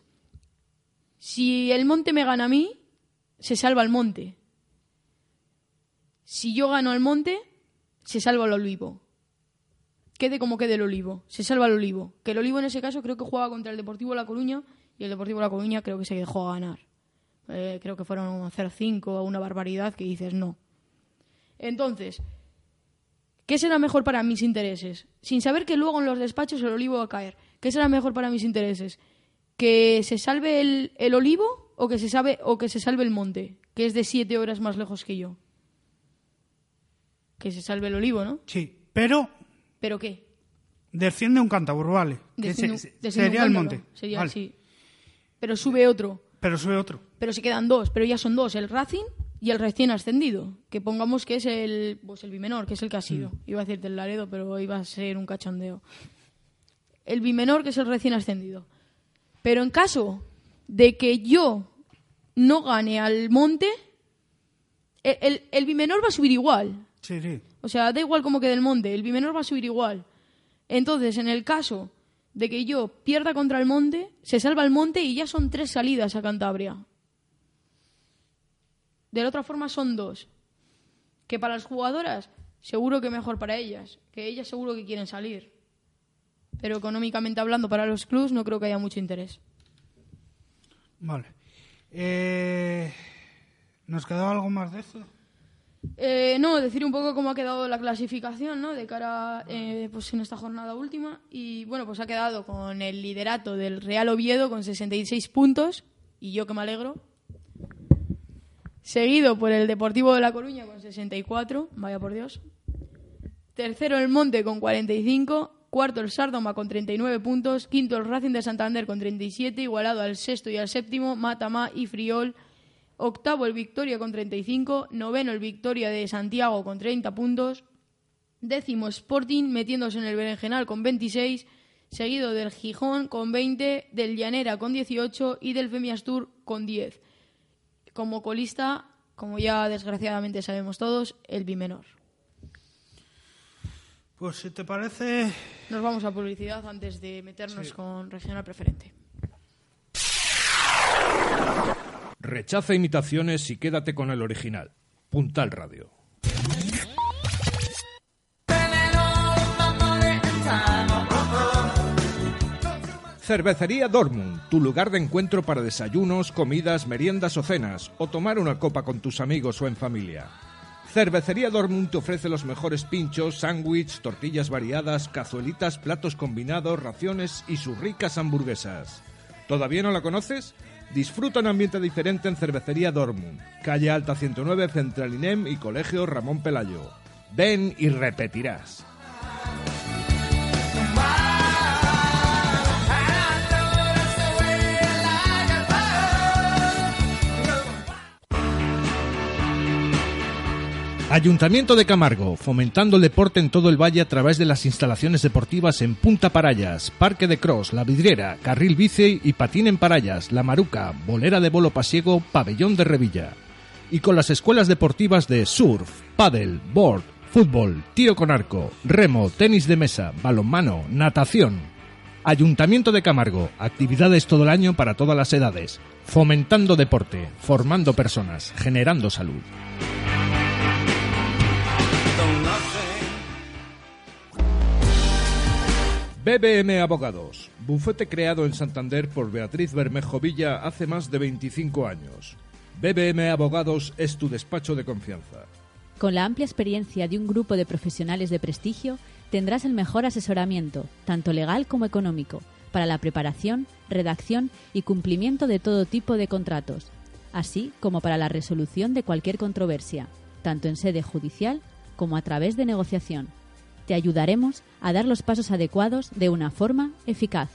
si el Monte me gana a mí, se salva el Monte. Si yo gano al Monte, se salva el Olivo. Quede como quede el Olivo, se salva el Olivo. Que el Olivo en ese caso creo que jugaba contra el Deportivo La Coruña y el Deportivo La Coruña creo que se dejó ganar. Eh, creo que fueron 0-5 una barbaridad que dices no. Entonces, ¿qué será mejor para mis intereses? Sin saber que luego en los despachos el olivo va a caer. ¿Qué será mejor para mis intereses? ¿Que se salve el, el olivo o que, se sabe, o que se salve el monte? Que es de siete horas más lejos que yo. Que se salve el olivo, ¿no? Sí, pero ¿Pero qué? desciende un cántabro, vale. Desciende se- un- desciende sería un el monte. Sería Vale. así. Pero sube otro. Pero sube otro. Pero se quedan dos. Pero ya son dos. El Racing y el recién ascendido, que pongamos que es el, pues el bimenor, que es el que ha sido. Iba a decirte el Laredo, pero iba a ser un cachondeo. El bimenor, que es el recién ascendido. Pero en caso de que yo no gane al monte, el, el, el bimenor va a subir igual. Sí, sí. O sea, da igual cómo quede el monte, el bimenor va a subir igual. Entonces, en el caso de que yo pierda contra el monte, se salva el monte y ya son tres salidas a Cantabria. De la otra forma son dos. Que para las jugadoras, seguro que mejor para ellas. Que ellas seguro que quieren salir. Pero económicamente hablando, para los clubs no creo que haya mucho interés. Vale. Eh, ¿Nos quedaba algo más de esto? Eh, no, decir un poco cómo ha quedado la clasificación, ¿no? De cara, eh, pues en esta jornada última. Y bueno, pues ha quedado con el liderato del Real Oviedo con 66 puntos. Y yo que me alegro. Seguido por el Deportivo de La Coruña con 64. Vaya por Dios. Tercero el Monte con 45. Cuarto el Sardoma con 39 puntos. Quinto el Racing de Santander con 37. Igualado al sexto y al séptimo, Matamá y Friol. Octavo el Victoria con 35. Noveno el Victoria de Santiago con 30 puntos. Décimo Sporting metiéndose en el Berenjenal con 26. Seguido del Gijón con 20. Del Llanera con 18. Y del Femiastur con 10. Como colista, como ya desgraciadamente sabemos todos, el Bimenor. Pues si te parece, Nos vamos a publicidad antes de meternos con regional preferente. Rechaza imitaciones y quédate con el original. Puntal Radio. Cervecería Dortmund, tu lugar de encuentro para desayunos, comidas, meriendas o cenas, o tomar una copa con tus amigos o en familia. Cervecería Dortmund te ofrece los mejores pinchos, sándwich, tortillas variadas, cazuelitas, platos combinados, raciones y sus ricas hamburguesas. ¿Todavía no la conoces? Disfruta un ambiente diferente en Cervecería Dortmund, calle Alta 109, Central INEM y Colegio Ramón Pelayo. Ven y repetirás. Ayuntamiento de Camargo, fomentando el deporte en todo el valle a través de las instalaciones deportivas en Punta Parayas, Parque de Cross, La Vidriera, Carril Bici y Patín en Parayas, La Maruca, Bolera de Bolo Pasiego, Pabellón de Revilla. Y con las escuelas deportivas de surf, paddle, board, fútbol, tiro con arco, remo, tenis de mesa, balonmano, natación. Ayuntamiento de Camargo, actividades todo el año para todas las edades, fomentando deporte, formando personas, generando salud. BBM Abogados, bufete creado en Santander por Beatriz Bermejo Villa hace más de 25 años. BBM Abogados es tu despacho de confianza. Con la amplia experiencia de un grupo de profesionales de prestigio, tendrás el mejor asesoramiento, tanto legal como económico, para la preparación, redacción y cumplimiento de todo tipo de contratos, así como para la resolución de cualquier controversia, tanto en sede judicial como a través de negociación. Te ayudaremos a dar los pasos adecuados de una forma eficaz.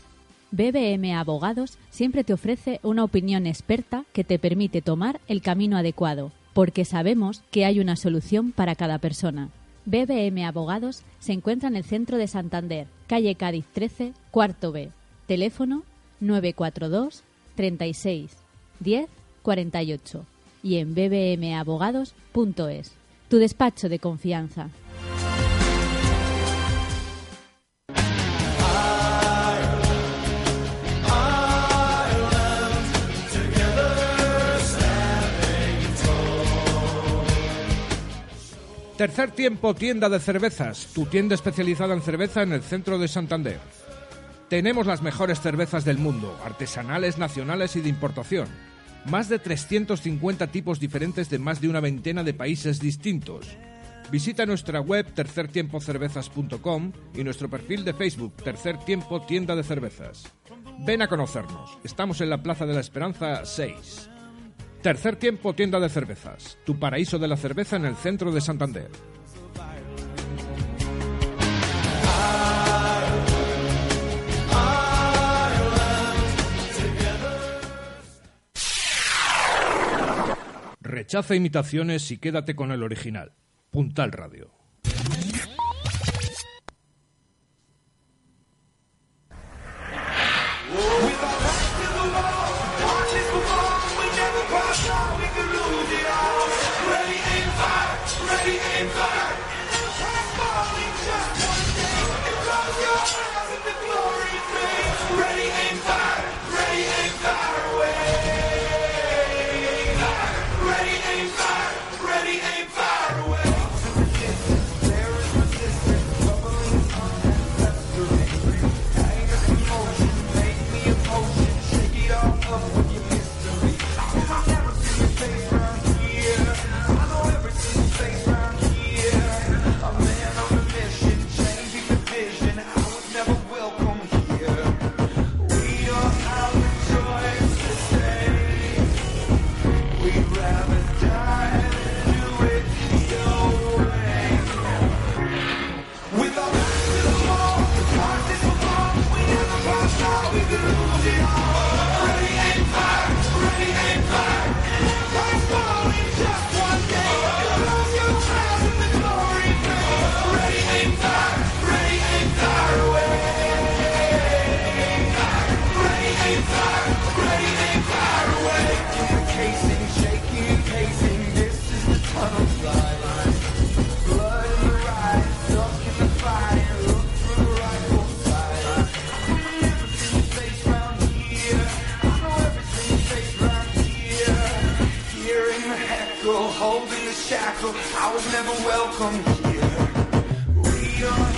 BBM Abogados siempre te ofrece una opinión experta que te permite tomar el camino adecuado, porque sabemos que hay una solución para cada persona. BBM Abogados se encuentra en el centro de Santander, calle Cádiz 13, cuarto B. Teléfono 942 36 10 48 y en bbmabogados.es. Tu despacho de confianza. Tercer tiempo, tienda de cervezas, tu tienda especializada en cerveza en el centro de Santander. Tenemos las mejores cervezas del mundo, artesanales, nacionales y de importación. Más de 350 tipos diferentes de más de una veintena de países distintos. Visita nuestra web tercertiempocervezas.com y nuestro perfil de Facebook Tercer Tiempo Tienda de Cervezas. Ven a conocernos. Estamos en la Plaza de la Esperanza 6. Tercer Tiempo Tienda de Cervezas, tu paraíso de la cerveza en el centro de Santander. Rechaza imitaciones y quédate con el original. Puntal Radio. Holding the shackle, I was never welcome here. We don't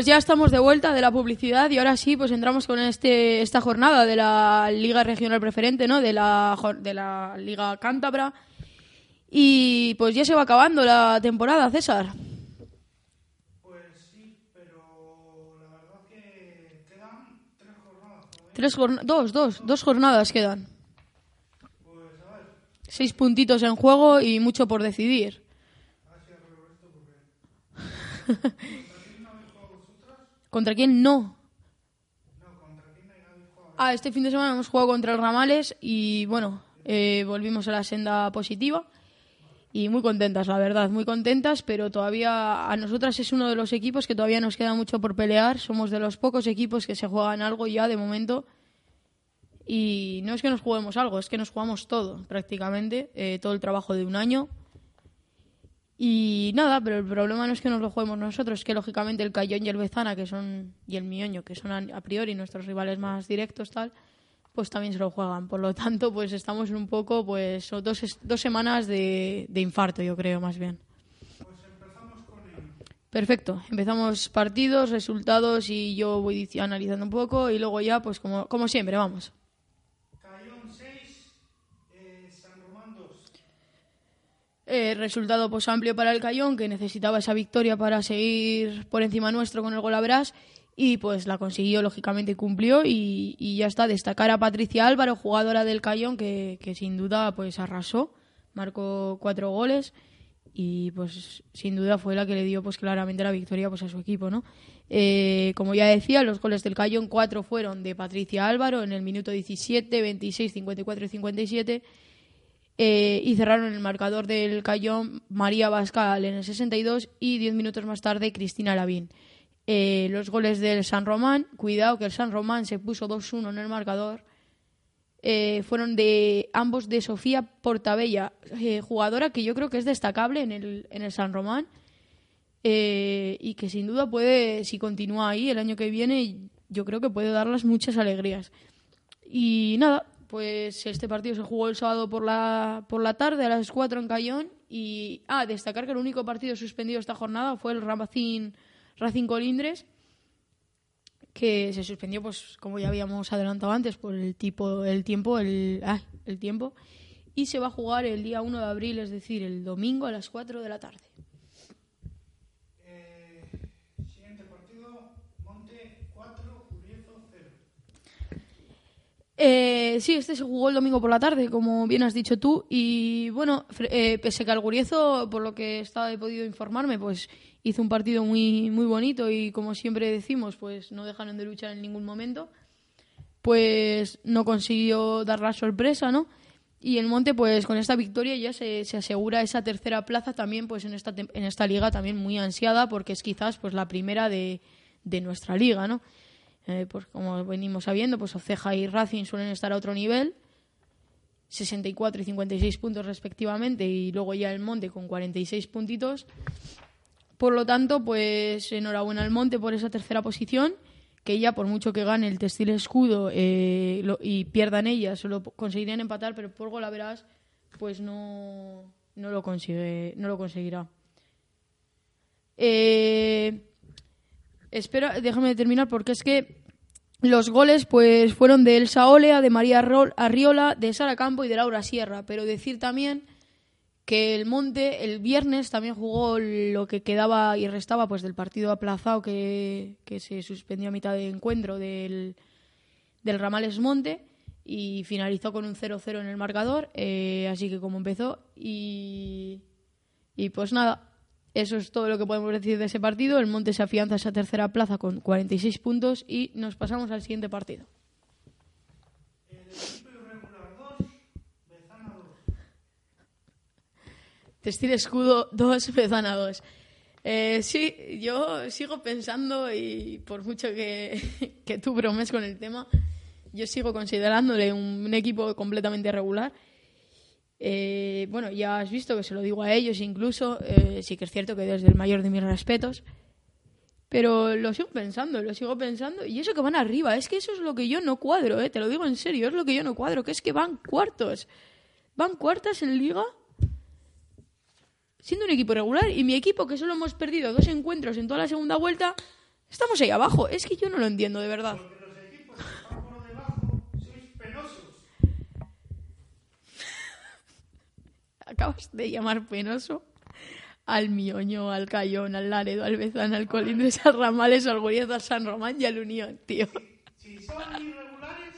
pues ya estamos de vuelta de la publicidad y ahora sí, pues entramos con este esta jornada de la Liga Regional Preferente, ¿no? De la de la Liga Cántabra. Y pues ya se va acabando la temporada, César. Pues sí, pero la verdad que quedan tres jornadas. Tres jorn- dos, dos, dos jornadas quedan. Seis puntitos en juego y mucho por decidir. ¿Contra quién no? Ah, este fin de semana hemos jugado contra el Ramales y bueno, eh, volvimos a la senda positiva y muy contentas, la verdad, muy contentas, pero todavía a nosotras es uno de los equipos que todavía nos queda mucho por pelear. Somos de los pocos equipos que se juegan algo ya de momento. Y no es que nos juguemos algo, es que nos jugamos todo, prácticamente, eh, todo el trabajo de un año. Y nada, pero el problema no es que nos lo juguemos nosotros, es que lógicamente el Cayón y el Bezana, que son, y el Mioño, que son a, a priori nuestros rivales más directos, tal, pues también se lo juegan. Por lo tanto, pues estamos en un poco, pues, dos, dos semanas de, de infarto, yo creo, más bien. Perfecto, empezamos partidos, resultados y yo voy analizando un poco y luego ya, pues como, como siempre, vamos. Cayón 6, eh, San Román 2. Eh, resultado pues amplio para el Cayón, que necesitaba esa victoria para seguir por encima nuestro con el gol a Brás, y pues la consiguió, lógicamente cumplió, y, y ya está. Destacar a Patricia Álvaro, jugadora del Cayón, que, que sin duda pues arrasó, marcó cuatro goles, y pues sin duda fue la que le dio pues claramente la victoria pues a su equipo, ¿no? Eh, como ya decía, los goles del Cayón, cuatro fueron de Patricia Álvaro en el minuto 17, 26, 54 y 57. Eh, y cerraron el marcador del Cayón María Bascal en el 62 y 10 minutos más tarde Cristina Lavín. Eh, los goles del San Román, cuidado que el San Román se puso 2-1 en el marcador, eh, fueron de ambos de Sofía Portabella, jugadora que yo creo que es destacable en el, en el San Román y que sin duda puede, si continúa ahí el año que viene, yo creo que puede darles muchas alegrías. Y nada, pues este partido se jugó el sábado por la, por la tarde a las 4 en Cayón. Y, ah, destacar que el único partido suspendido esta jornada fue el Racing, Racing Colindres, que se suspendió, pues como ya habíamos adelantado antes, por el tipo, el tiempo, el, ah, el tiempo. y se va a jugar el día 1 de abril, es decir, el domingo a las 4 de la tarde. Eh, siguiente partido, Monte 4, Uriezo 0. Eh, sí, este se jugó el domingo por la tarde, como bien has dicho tú. Y bueno, eh, pese que Alguriezo, por lo que estaba, he podido informarme, pues hizo un partido muy, muy bonito y como siempre decimos, pues no dejaron de luchar en ningún momento. Pues no consiguió dar la sorpresa, ¿no? Y el Monte, pues con esta victoria ya se, se asegura esa tercera plaza también, pues en esta, en esta liga también muy ansiada, porque es quizás pues la primera de, de nuestra liga, ¿no? Eh, pues como venimos sabiendo, pues Oceja y Racing suelen estar a otro nivel, 64 y 56 puntos respectivamente, y luego ya el Monte con 46 puntitos. Por lo tanto, pues enhorabuena al Monte por esa tercera posición, que ya por mucho que gane el textil escudo eh, lo- y pierdan ellas, solo conseguirían empatar, pero por gol a verás, pues no, no lo consigue, no lo conseguirá. Eh, espera, déjame terminar porque es que los goles pues fueron de Elsa Olea, de María Arriola, de Sara Campo y de Laura Sierra, pero decir también que el Monte el viernes también jugó lo que quedaba y restaba pues del partido aplazado que, que se suspendió a mitad de encuentro del, del Ramales Monte y finalizó con un 0-0 en el marcador, eh, así que como empezó y, y pues nada, eso es todo lo que podemos decir de ese partido. El Monte se afianza esa tercera plaza con 46 puntos y nos pasamos al siguiente partido. Textil Escudo 2, Bezana 2. Eh, sí, yo sigo pensando y por mucho que, que tú bromes con el tema, yo sigo considerándole un, un equipo completamente regular. Eh, bueno, ya has visto que se lo digo a ellos incluso, eh, sí que es cierto que desde el mayor de mis respetos, pero lo sigo pensando, lo sigo pensando, y eso que van arriba, es que eso es lo que yo no cuadro, eh, te lo digo en serio, es lo que yo no cuadro, que es que van cuartos, van cuartas en liga, siendo un equipo regular, y mi equipo, que solo hemos perdido dos encuentros en toda la segunda vuelta, estamos ahí abajo, es que yo no lo entiendo de verdad. Acabas de llamar penoso al Mioño, al Cayón, al Laredo, al Bezán, al Colindres, al Ramales, al Goriez, al San Román y al Unión, tío. Si son irregulares,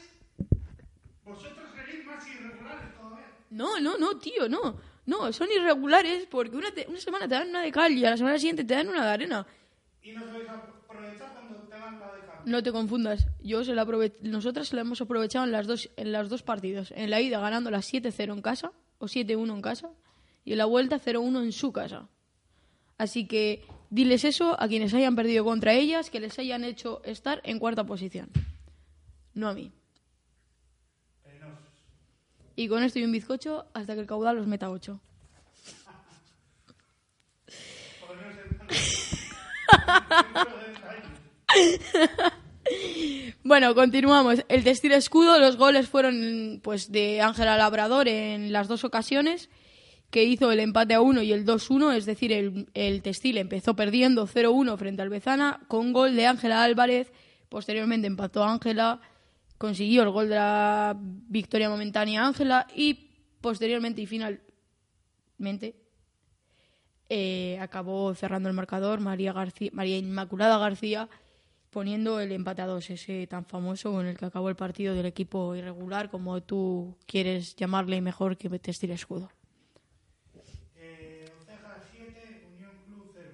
vosotros seréis más irregulares todavía. No, no, no, tío, no. No, son irregulares porque una, te- una semana te dan una de cal y a la semana siguiente te dan una de arena. Y nos vais a aprovechar cuando tengan la de cambio. No te confundas. Yo se la Nosotras la hemos aprovechado en las dos, en los dos partidos. En la ida ganando la 7-0 en casa o 7-1 en casa y en la vuelta 0-1 en su casa. Así que diles eso a quienes hayan perdido contra ellas, que les hayan hecho estar en cuarta posición. No a mí. Y con esto y un bizcocho hasta que el caudal los meta 8. Bueno, continuamos. El textil escudo, los goles fueron pues de Ángela Labrador en las dos ocasiones, que hizo el empate a uno y el 2-1, es decir, el, textil empezó perdiendo 0-1 frente al Bezana con gol de Ángela Álvarez, posteriormente empató Ángela, consiguió el gol de la victoria momentánea Ángela y posteriormente y finalmente eh, acabó cerrando el marcador María, María Inmaculada García poniendo el empate ese tan famoso con el que acabó el partido del equipo irregular, como tú quieres llamarle mejor que Textil Escudo. Eh, Oceja 7, Unión Club 0.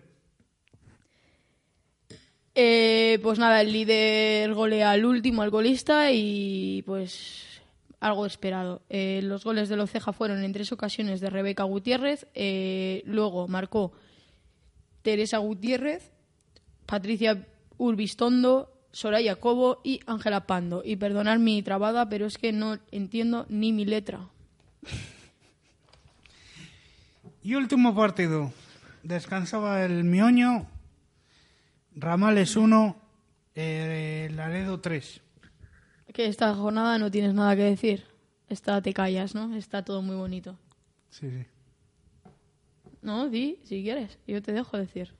Eh, pues nada, el líder golea al último, al golista, y pues algo esperado. Eh, los goles del Oceja fueron en tres ocasiones de Rebeca Gutiérrez, eh, luego marcó Teresa Gutiérrez, Patricia Urbistondo, Soraya Cobo y Ángela Pando. Y perdonad mi trabada, pero es que no entiendo ni mi letra. Y último partido. Descansaba el Mioño, Ramales 1, eh, Laredo 3. Que esta jornada no tienes nada que decir. Esta te callas, ¿no? Está todo muy bonito. Sí, sí. No, di, si quieres. Yo te dejo decir.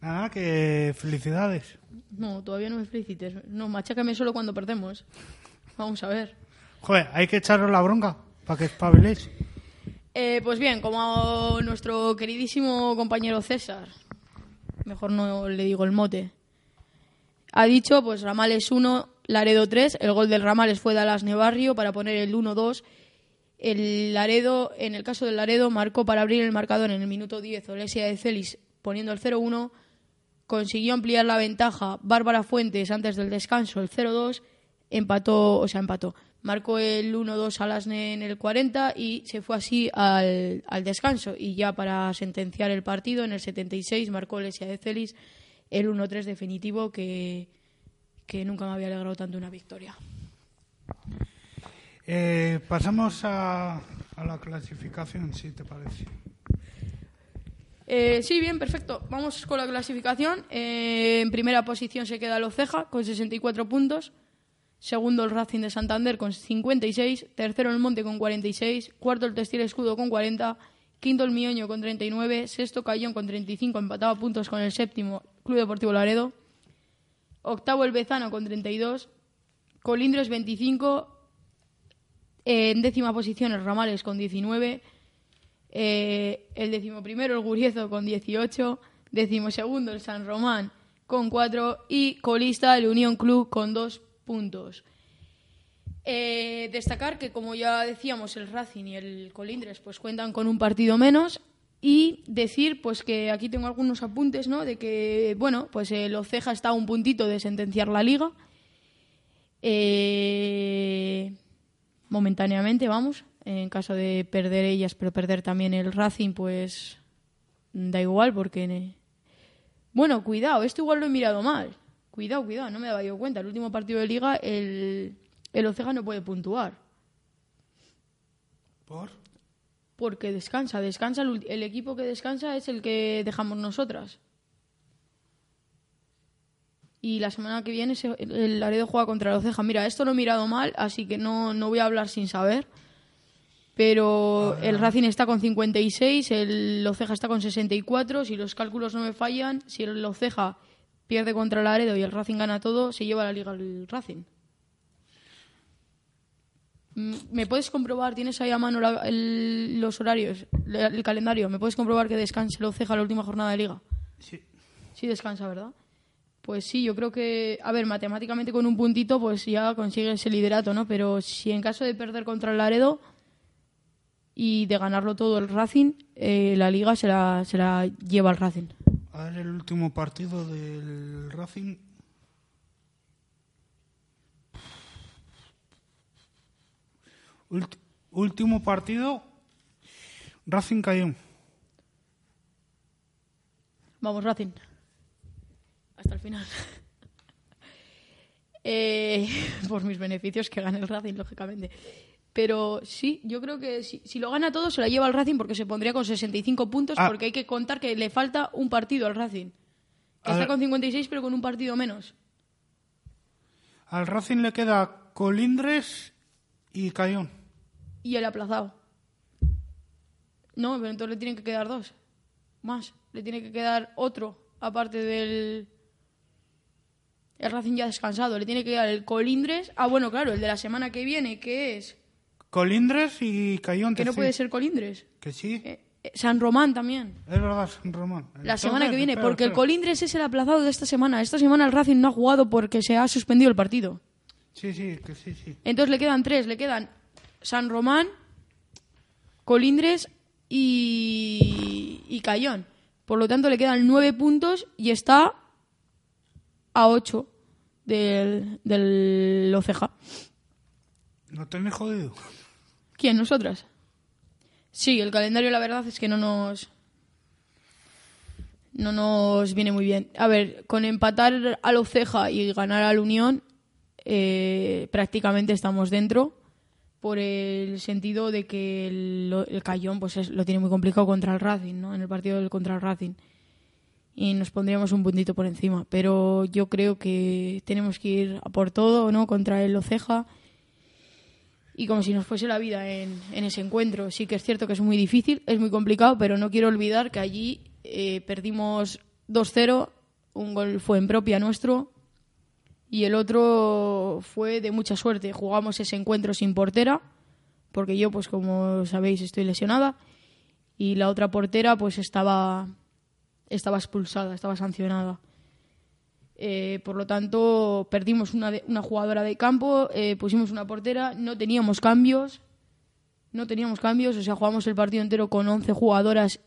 Nada, que felicidades. No, todavía no me felicites. No, machácame solo cuando perdemos. Vamos a ver. Joder, hay que echaros la bronca para que espabiléis. Eh, pues bien, como nuestro queridísimo compañero César, mejor no le digo el mote, ha dicho, pues Ramales 1, Laredo 3, el gol del Ramales fue de Alas Nevarrio para poner el 1-2. El Laredo, en el caso del Laredo, marcó para abrir el marcador en el minuto 10 Olesia de Celis poniendo el 0-1. Consiguió ampliar la ventaja Bárbara Fuentes antes del descanso, el 0-2. Empató, o sea, empató. Marcó el 1-2 Alasne en el 40 y se fue así al, al descanso. Y ya para sentenciar el partido, en el 76 marcó Olesia de Celis el 1-3 definitivo que, que nunca me había alegrado tanto una victoria. Eh, pasamos a, a la clasificación, si te parece. Eh, sí, bien, perfecto. Vamos con la clasificación. Eh, en primera posición se queda el Oceja con 64 puntos. Segundo el Racing de Santander con 56. Tercero el Monte con 46. Cuarto el Textil Escudo con 40. Quinto el Mioño con 39. Sexto Cayón con 35. Empatado a puntos con el séptimo Club Deportivo Laredo. Octavo el Bezano con 32. Colindres 25. En décima posición el Ramales con 19. Eh, el decimoprimero el Guriezo con 18. Decimosegundo el San Román con 4. Y colista el Unión Club con 2 puntos. Eh, destacar que, como ya decíamos, el Racing y el Colindres pues cuentan con un partido menos y decir pues que aquí tengo algunos apuntes, ¿no? De que, bueno, pues el Oceja está a un puntito de sentenciar la liga. Eh, momentáneamente, vamos. En caso de perder ellas, pero perder también el Racing, pues da igual porque... Bueno, cuidado, esto igual lo he mirado mal. Cuidado, cuidado, no me había dado cuenta. El último partido de liga, el, el Oceja no puede puntuar. ¿Por? Porque descansa, descansa. El, equipo que descansa es el que dejamos nosotras. Y la semana que viene el Laredo juega contra el Oceja. Mira, esto lo he mirado mal, así que no, no voy a hablar sin saber. Pero el Racing está con 56, el Oceja está con 64. Si los cálculos no me fallan, si el Oceja pierde contra el Laredo y el Racing gana todo, se lleva la liga el Racing. Mm, ¿Me puedes comprobar? ¿Tienes ahí a mano la- el- los horarios, el, calendario? ¿Me puedes comprobar que descanse el Oceja la última jornada de liga? Sí. Sí descansa, ¿verdad? Pues sí, yo creo que, a ver, matemáticamente con un puntito pues ya consigues el liderato, ¿no? Pero si en caso de perder contra el Laredo y de ganarlo todo el Racing, eh, la liga se la, se la lleva el Racing. A ver el último partido del Racing. Último partido. Racing Cayón. Vamos, Racing. Hasta el final. Eh, por mis beneficios que gane el Racing, lógicamente. Pero sí, yo creo que si, si lo gana todo se la lleva el Racing porque se pondría con 65 puntos Ah. porque hay que contar que le falta un partido al Racing. Que A está con 56 pero con un partido menos. Al Racing le queda Colindres y Cayón. Y el aplazado. No, pero entonces le tienen que quedar dos. Más. Le tiene que quedar otro, aparte del... El Racing ya descansado. Le tiene que quedar el Colindres. Ah, bueno, claro, el de la semana que viene, que es... Colindres y Cayón. Que no puede ser Colindres. Que sí. Eh, eh, San Román también. Es verdad, San Román. La semana que viene, espera, porque el. Colindres es el aplazado de esta semana. Esta semana el Racing no ha jugado porque se ha suspendido el partido. Sí, sí, que sí, sí. Entonces le quedan tres. Le quedan San Román, Colindres y, y Cayón. Por lo tanto, le quedan nueve puntos y está a ocho del, del Oceja. ¿No tenéis jodido? ¿Quién? ¿Nosotras? Sí, el calendario la verdad es que no nos... No nos viene muy bien. A ver, con empatar al Oceja y ganar al Unión, eh, prácticamente estamos dentro por el sentido de que el, el Cayón pues es- lo tiene muy complicado contra el Racing, ¿no? En el partido del contra el Racing. Y nos pondríamos un puntito por encima. Pero yo creo que tenemos que ir a por todo, ¿no? Contra el Oceja y como si nos fuese la vida en, en ese encuentro. Sí que es cierto que es muy difícil, es muy complicado, pero no quiero olvidar que allí eh, perdimos 2-0, un gol fue en propia nuestro y el otro fue de mucha suerte. Jugamos ese encuentro sin portera porque yo, pues como sabéis, estoy lesionada y la otra portera, pues estaba, estaba expulsada, estaba sancionada. Eh, por lo tanto, perdimos una, de- una jugadora de campo, eh, pusimos una portera, no teníamos cambios, no teníamos cambios, o sea, jugamos el partido entero con 11 jugadoras,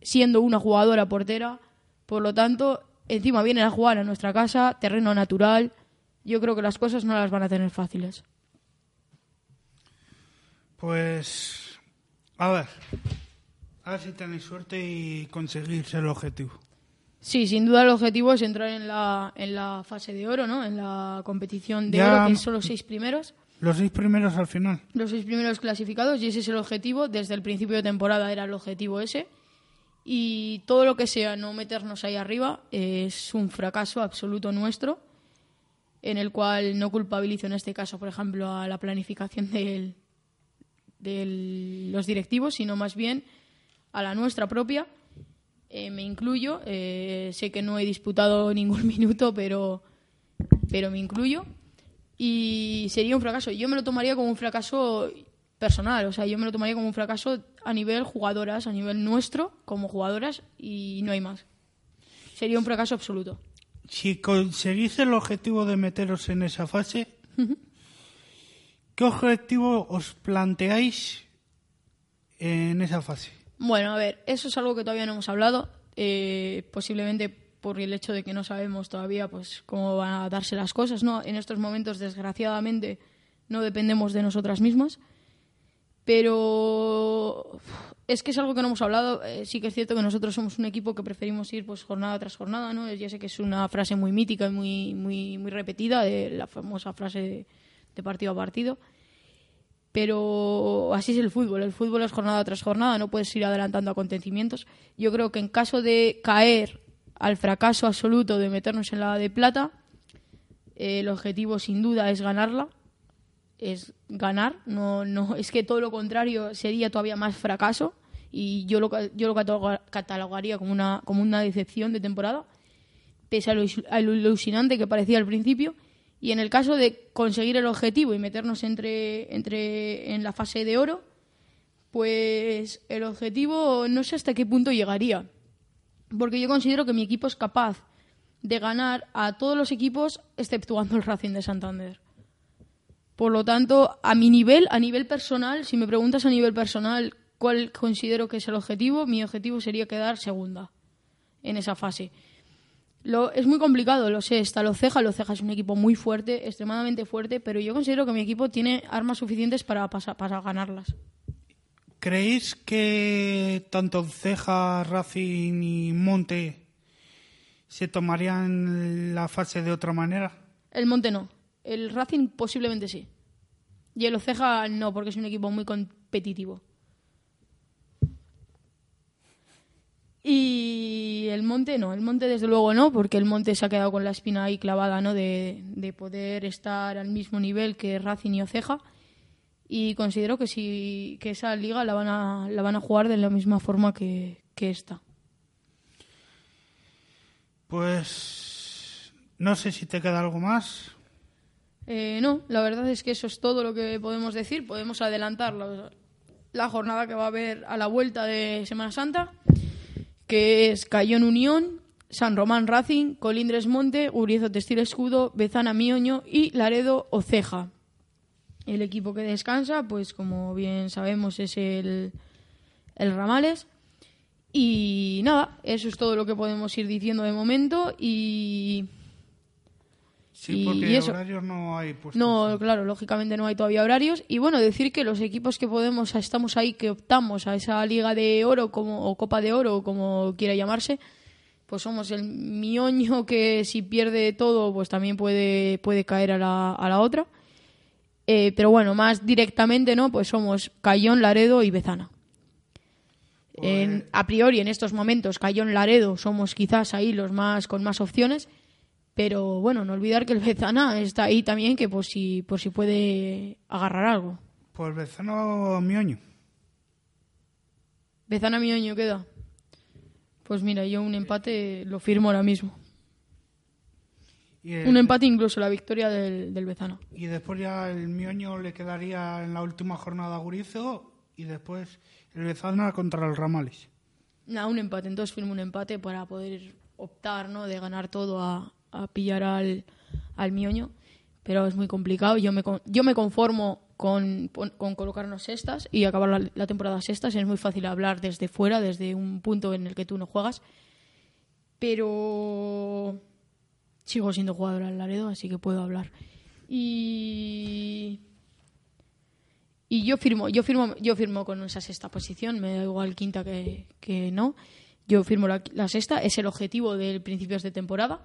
siendo una jugadora portera. Por lo tanto, encima vienen a jugar a nuestra casa, terreno natural. Yo creo que las cosas no las van a tener fáciles. Pues, a ver, a ver si tenéis suerte y conseguir el objetivo. Sí, sin duda el objetivo es entrar en la, en la fase de oro, ¿no? En la competición de Ya- oro, que son los seis primeros. Los seis primeros al final. los seis primeros clasificados y ese es el objetivo. Desde el principio de temporada era el objetivo ese. Y todo lo que sea no meternos ahí arriba es un fracaso absoluto nuestro, en el cual no culpabilizo en este caso, por ejemplo, a la planificación del- de los directivos, sino más bien a la nuestra propia. Eh, me incluyo, eh, sé que no he disputado ningún minuto, pero, pero me incluyo y sería un fracaso. Yo me lo tomaría como un fracaso personal, o sea, yo me lo tomaría como un fracaso a nivel jugadoras, a nivel nuestro como jugadoras y no hay más. Sería un fracaso absoluto. Si conseguís el objetivo de meteros en esa fase, ¿qué objetivo os planteáis en esa fase? Bueno, a ver, eso es algo que todavía no hemos hablado, eh, posiblemente por el hecho de que no sabemos todavía pues cómo van a darse las cosas, ¿no? En estos momentos, desgraciadamente, no dependemos de nosotras mismas, pero es que es algo que no hemos hablado. eh, sí que es cierto que nosotros somos un equipo que preferimos ir pues jornada tras jornada, ¿no? Ya sé que es una frase muy mítica y muy, muy, muy repetida, de la famosa frase de, de partido a partido. Pero así es el fútbol. El fútbol es jornada tras jornada, no puedes ir adelantando acontecimientos. Yo creo que en caso de caer al fracaso absoluto de meternos en la de plata, eh, el objetivo sin duda es ganarla. Es ganar, no, no, es que todo lo contrario sería todavía más fracaso y yo lo, yo lo cataloga- catalogaría como una, como una decepción de temporada, pese a lo ilusionante que parecía al principio. Y en el caso de conseguir el objetivo y meternos entre, entre en la fase de oro, pues el objetivo no sé hasta qué punto llegaría. Porque yo considero que mi equipo es capaz de ganar a todos los equipos exceptuando el Racing de Santander. Por lo tanto, a mi nivel, a nivel personal, si me preguntas a nivel personal cuál considero que es el objetivo, mi objetivo sería quedar segunda en esa fase. Lo, es muy complicado, lo sé. Está Loceja. Loceja es un equipo muy fuerte, extremadamente fuerte, pero yo considero que mi equipo tiene armas suficientes para, para ganarlas. ¿Creéis que tanto Ceja, Racing y Monte se tomarían la fase de otra manera? El Monte no. El Racing posiblemente sí. Y el Oceja no, porque es un equipo muy competitivo. Y el Monte no, el Monte desde luego no, porque el Monte se ha quedado con la espina ahí clavada, ¿no? De, de poder estar al mismo nivel que Racing y Oceja. Y considero que sí, que esa liga la van a, la van a jugar de la misma forma que, que esta. Pues no sé si te queda algo más. Eh, no, la verdad es que eso es todo lo que podemos decir. Podemos adelantar la, la jornada que va a haber a la vuelta de Semana Santa, que es Cayón Unión, San Román Racing, Colindres Monte, Urizo Textil Escudo, Bezana Mioño y Laredo Oceja. El equipo que descansa, pues como bien sabemos, es el, el Ramales. Y nada, eso es todo lo que podemos ir diciendo de momento. Y Sí, Y- porque y eso. horarios no hay puestos. No, claro, lógicamente no hay todavía horarios. Y bueno, decir que los equipos que podemos, estamos ahí, que optamos a esa Liga de Oro como, o Copa de Oro, como quiera llamarse, pues somos el Mioño que si pierde todo, pues también puede, puede caer a la, a la otra. Eh, pero bueno, más directamente, ¿no? Pues somos Cayón, Laredo y Bezana. En- a priori, en estos momentos, Cayón, Laredo somos quizás ahí los más con más opciones. Pero bueno, no olvidar que el Bezana está ahí también, que por si, por si puede agarrar algo. Pues Bezano Mioño. Bezana Mioño queda. Pues mira, yo un empate lo firmo ahora mismo. Y, el- Un empate incluso la victoria del, del Bezana. y después ya el Mioño le quedaría en la última jornada a Gurizo y después el Bezana contra el Ramales. Nada, un empate. Entonces firmo un empate para poder optar, ¿no? De ganar todo a, a pillar al, al Mioño. Pero es muy complicado. Yo me, yo me conformo con, con colocarnos sextas y acabar la, la temporada sextas. Es muy fácil hablar desde fuera, desde un punto en el que tú no juegas. Pero sigo siendo jugadora del Laredo, así que puedo hablar. Y y yo firmo, yo firmo, yo firmo con esa sexta posición, me da igual quinta que, que no. Yo firmo la, la sexta, es el objetivo del principios de temporada.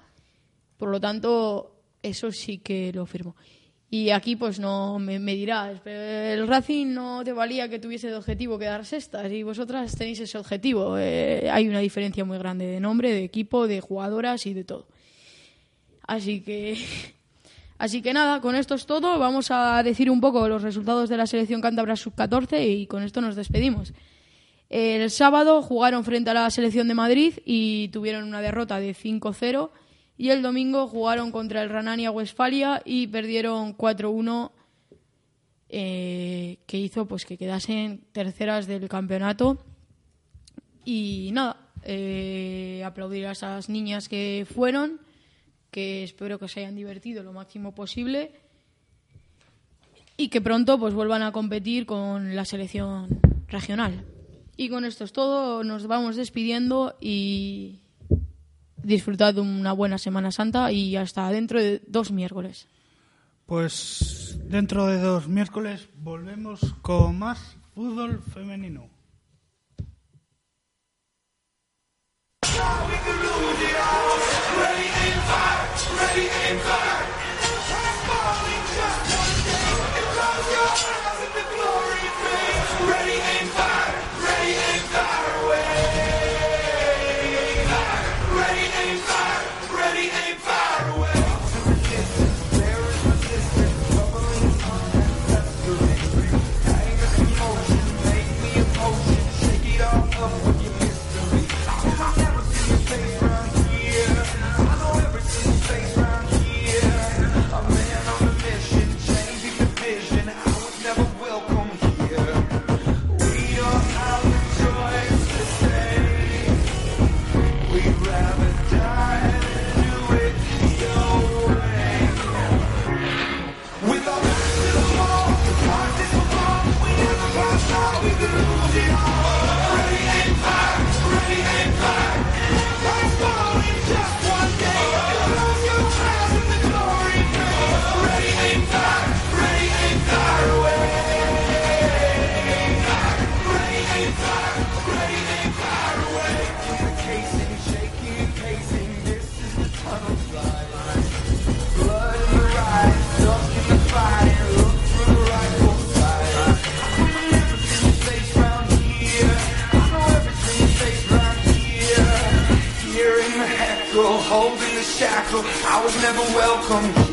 Por lo tanto, eso sí que lo firmo. Y aquí pues no me, me dirás, "Pero el Racing no te valía que tuviese de objetivo quedar sextas y vosotras tenéis ese objetivo. Eh, hay una diferencia muy grande de nombre, de equipo, de jugadoras y de todo. Así que Así que nada, con esto es todo. Vamos a decir un poco los resultados de la selección cántabra sub-14 y con esto nos despedimos. El sábado jugaron frente a la selección de Madrid y tuvieron una derrota de 5-0. Y el domingo jugaron contra el Ranania Westfalia y perdieron 4-1, eh, que hizo pues que quedasen terceras del campeonato. Y nada, eh, aplaudir a esas niñas que fueron que espero que se hayan divertido lo máximo posible y que pronto pues vuelvan a competir con la selección regional. Y con esto es todo, nos vamos despidiendo y disfrutad de una buena Semana Santa y hasta dentro de dos miércoles. Pues dentro de dos miércoles volvemos con más fútbol femenino. Holding the shackle, I was never welcome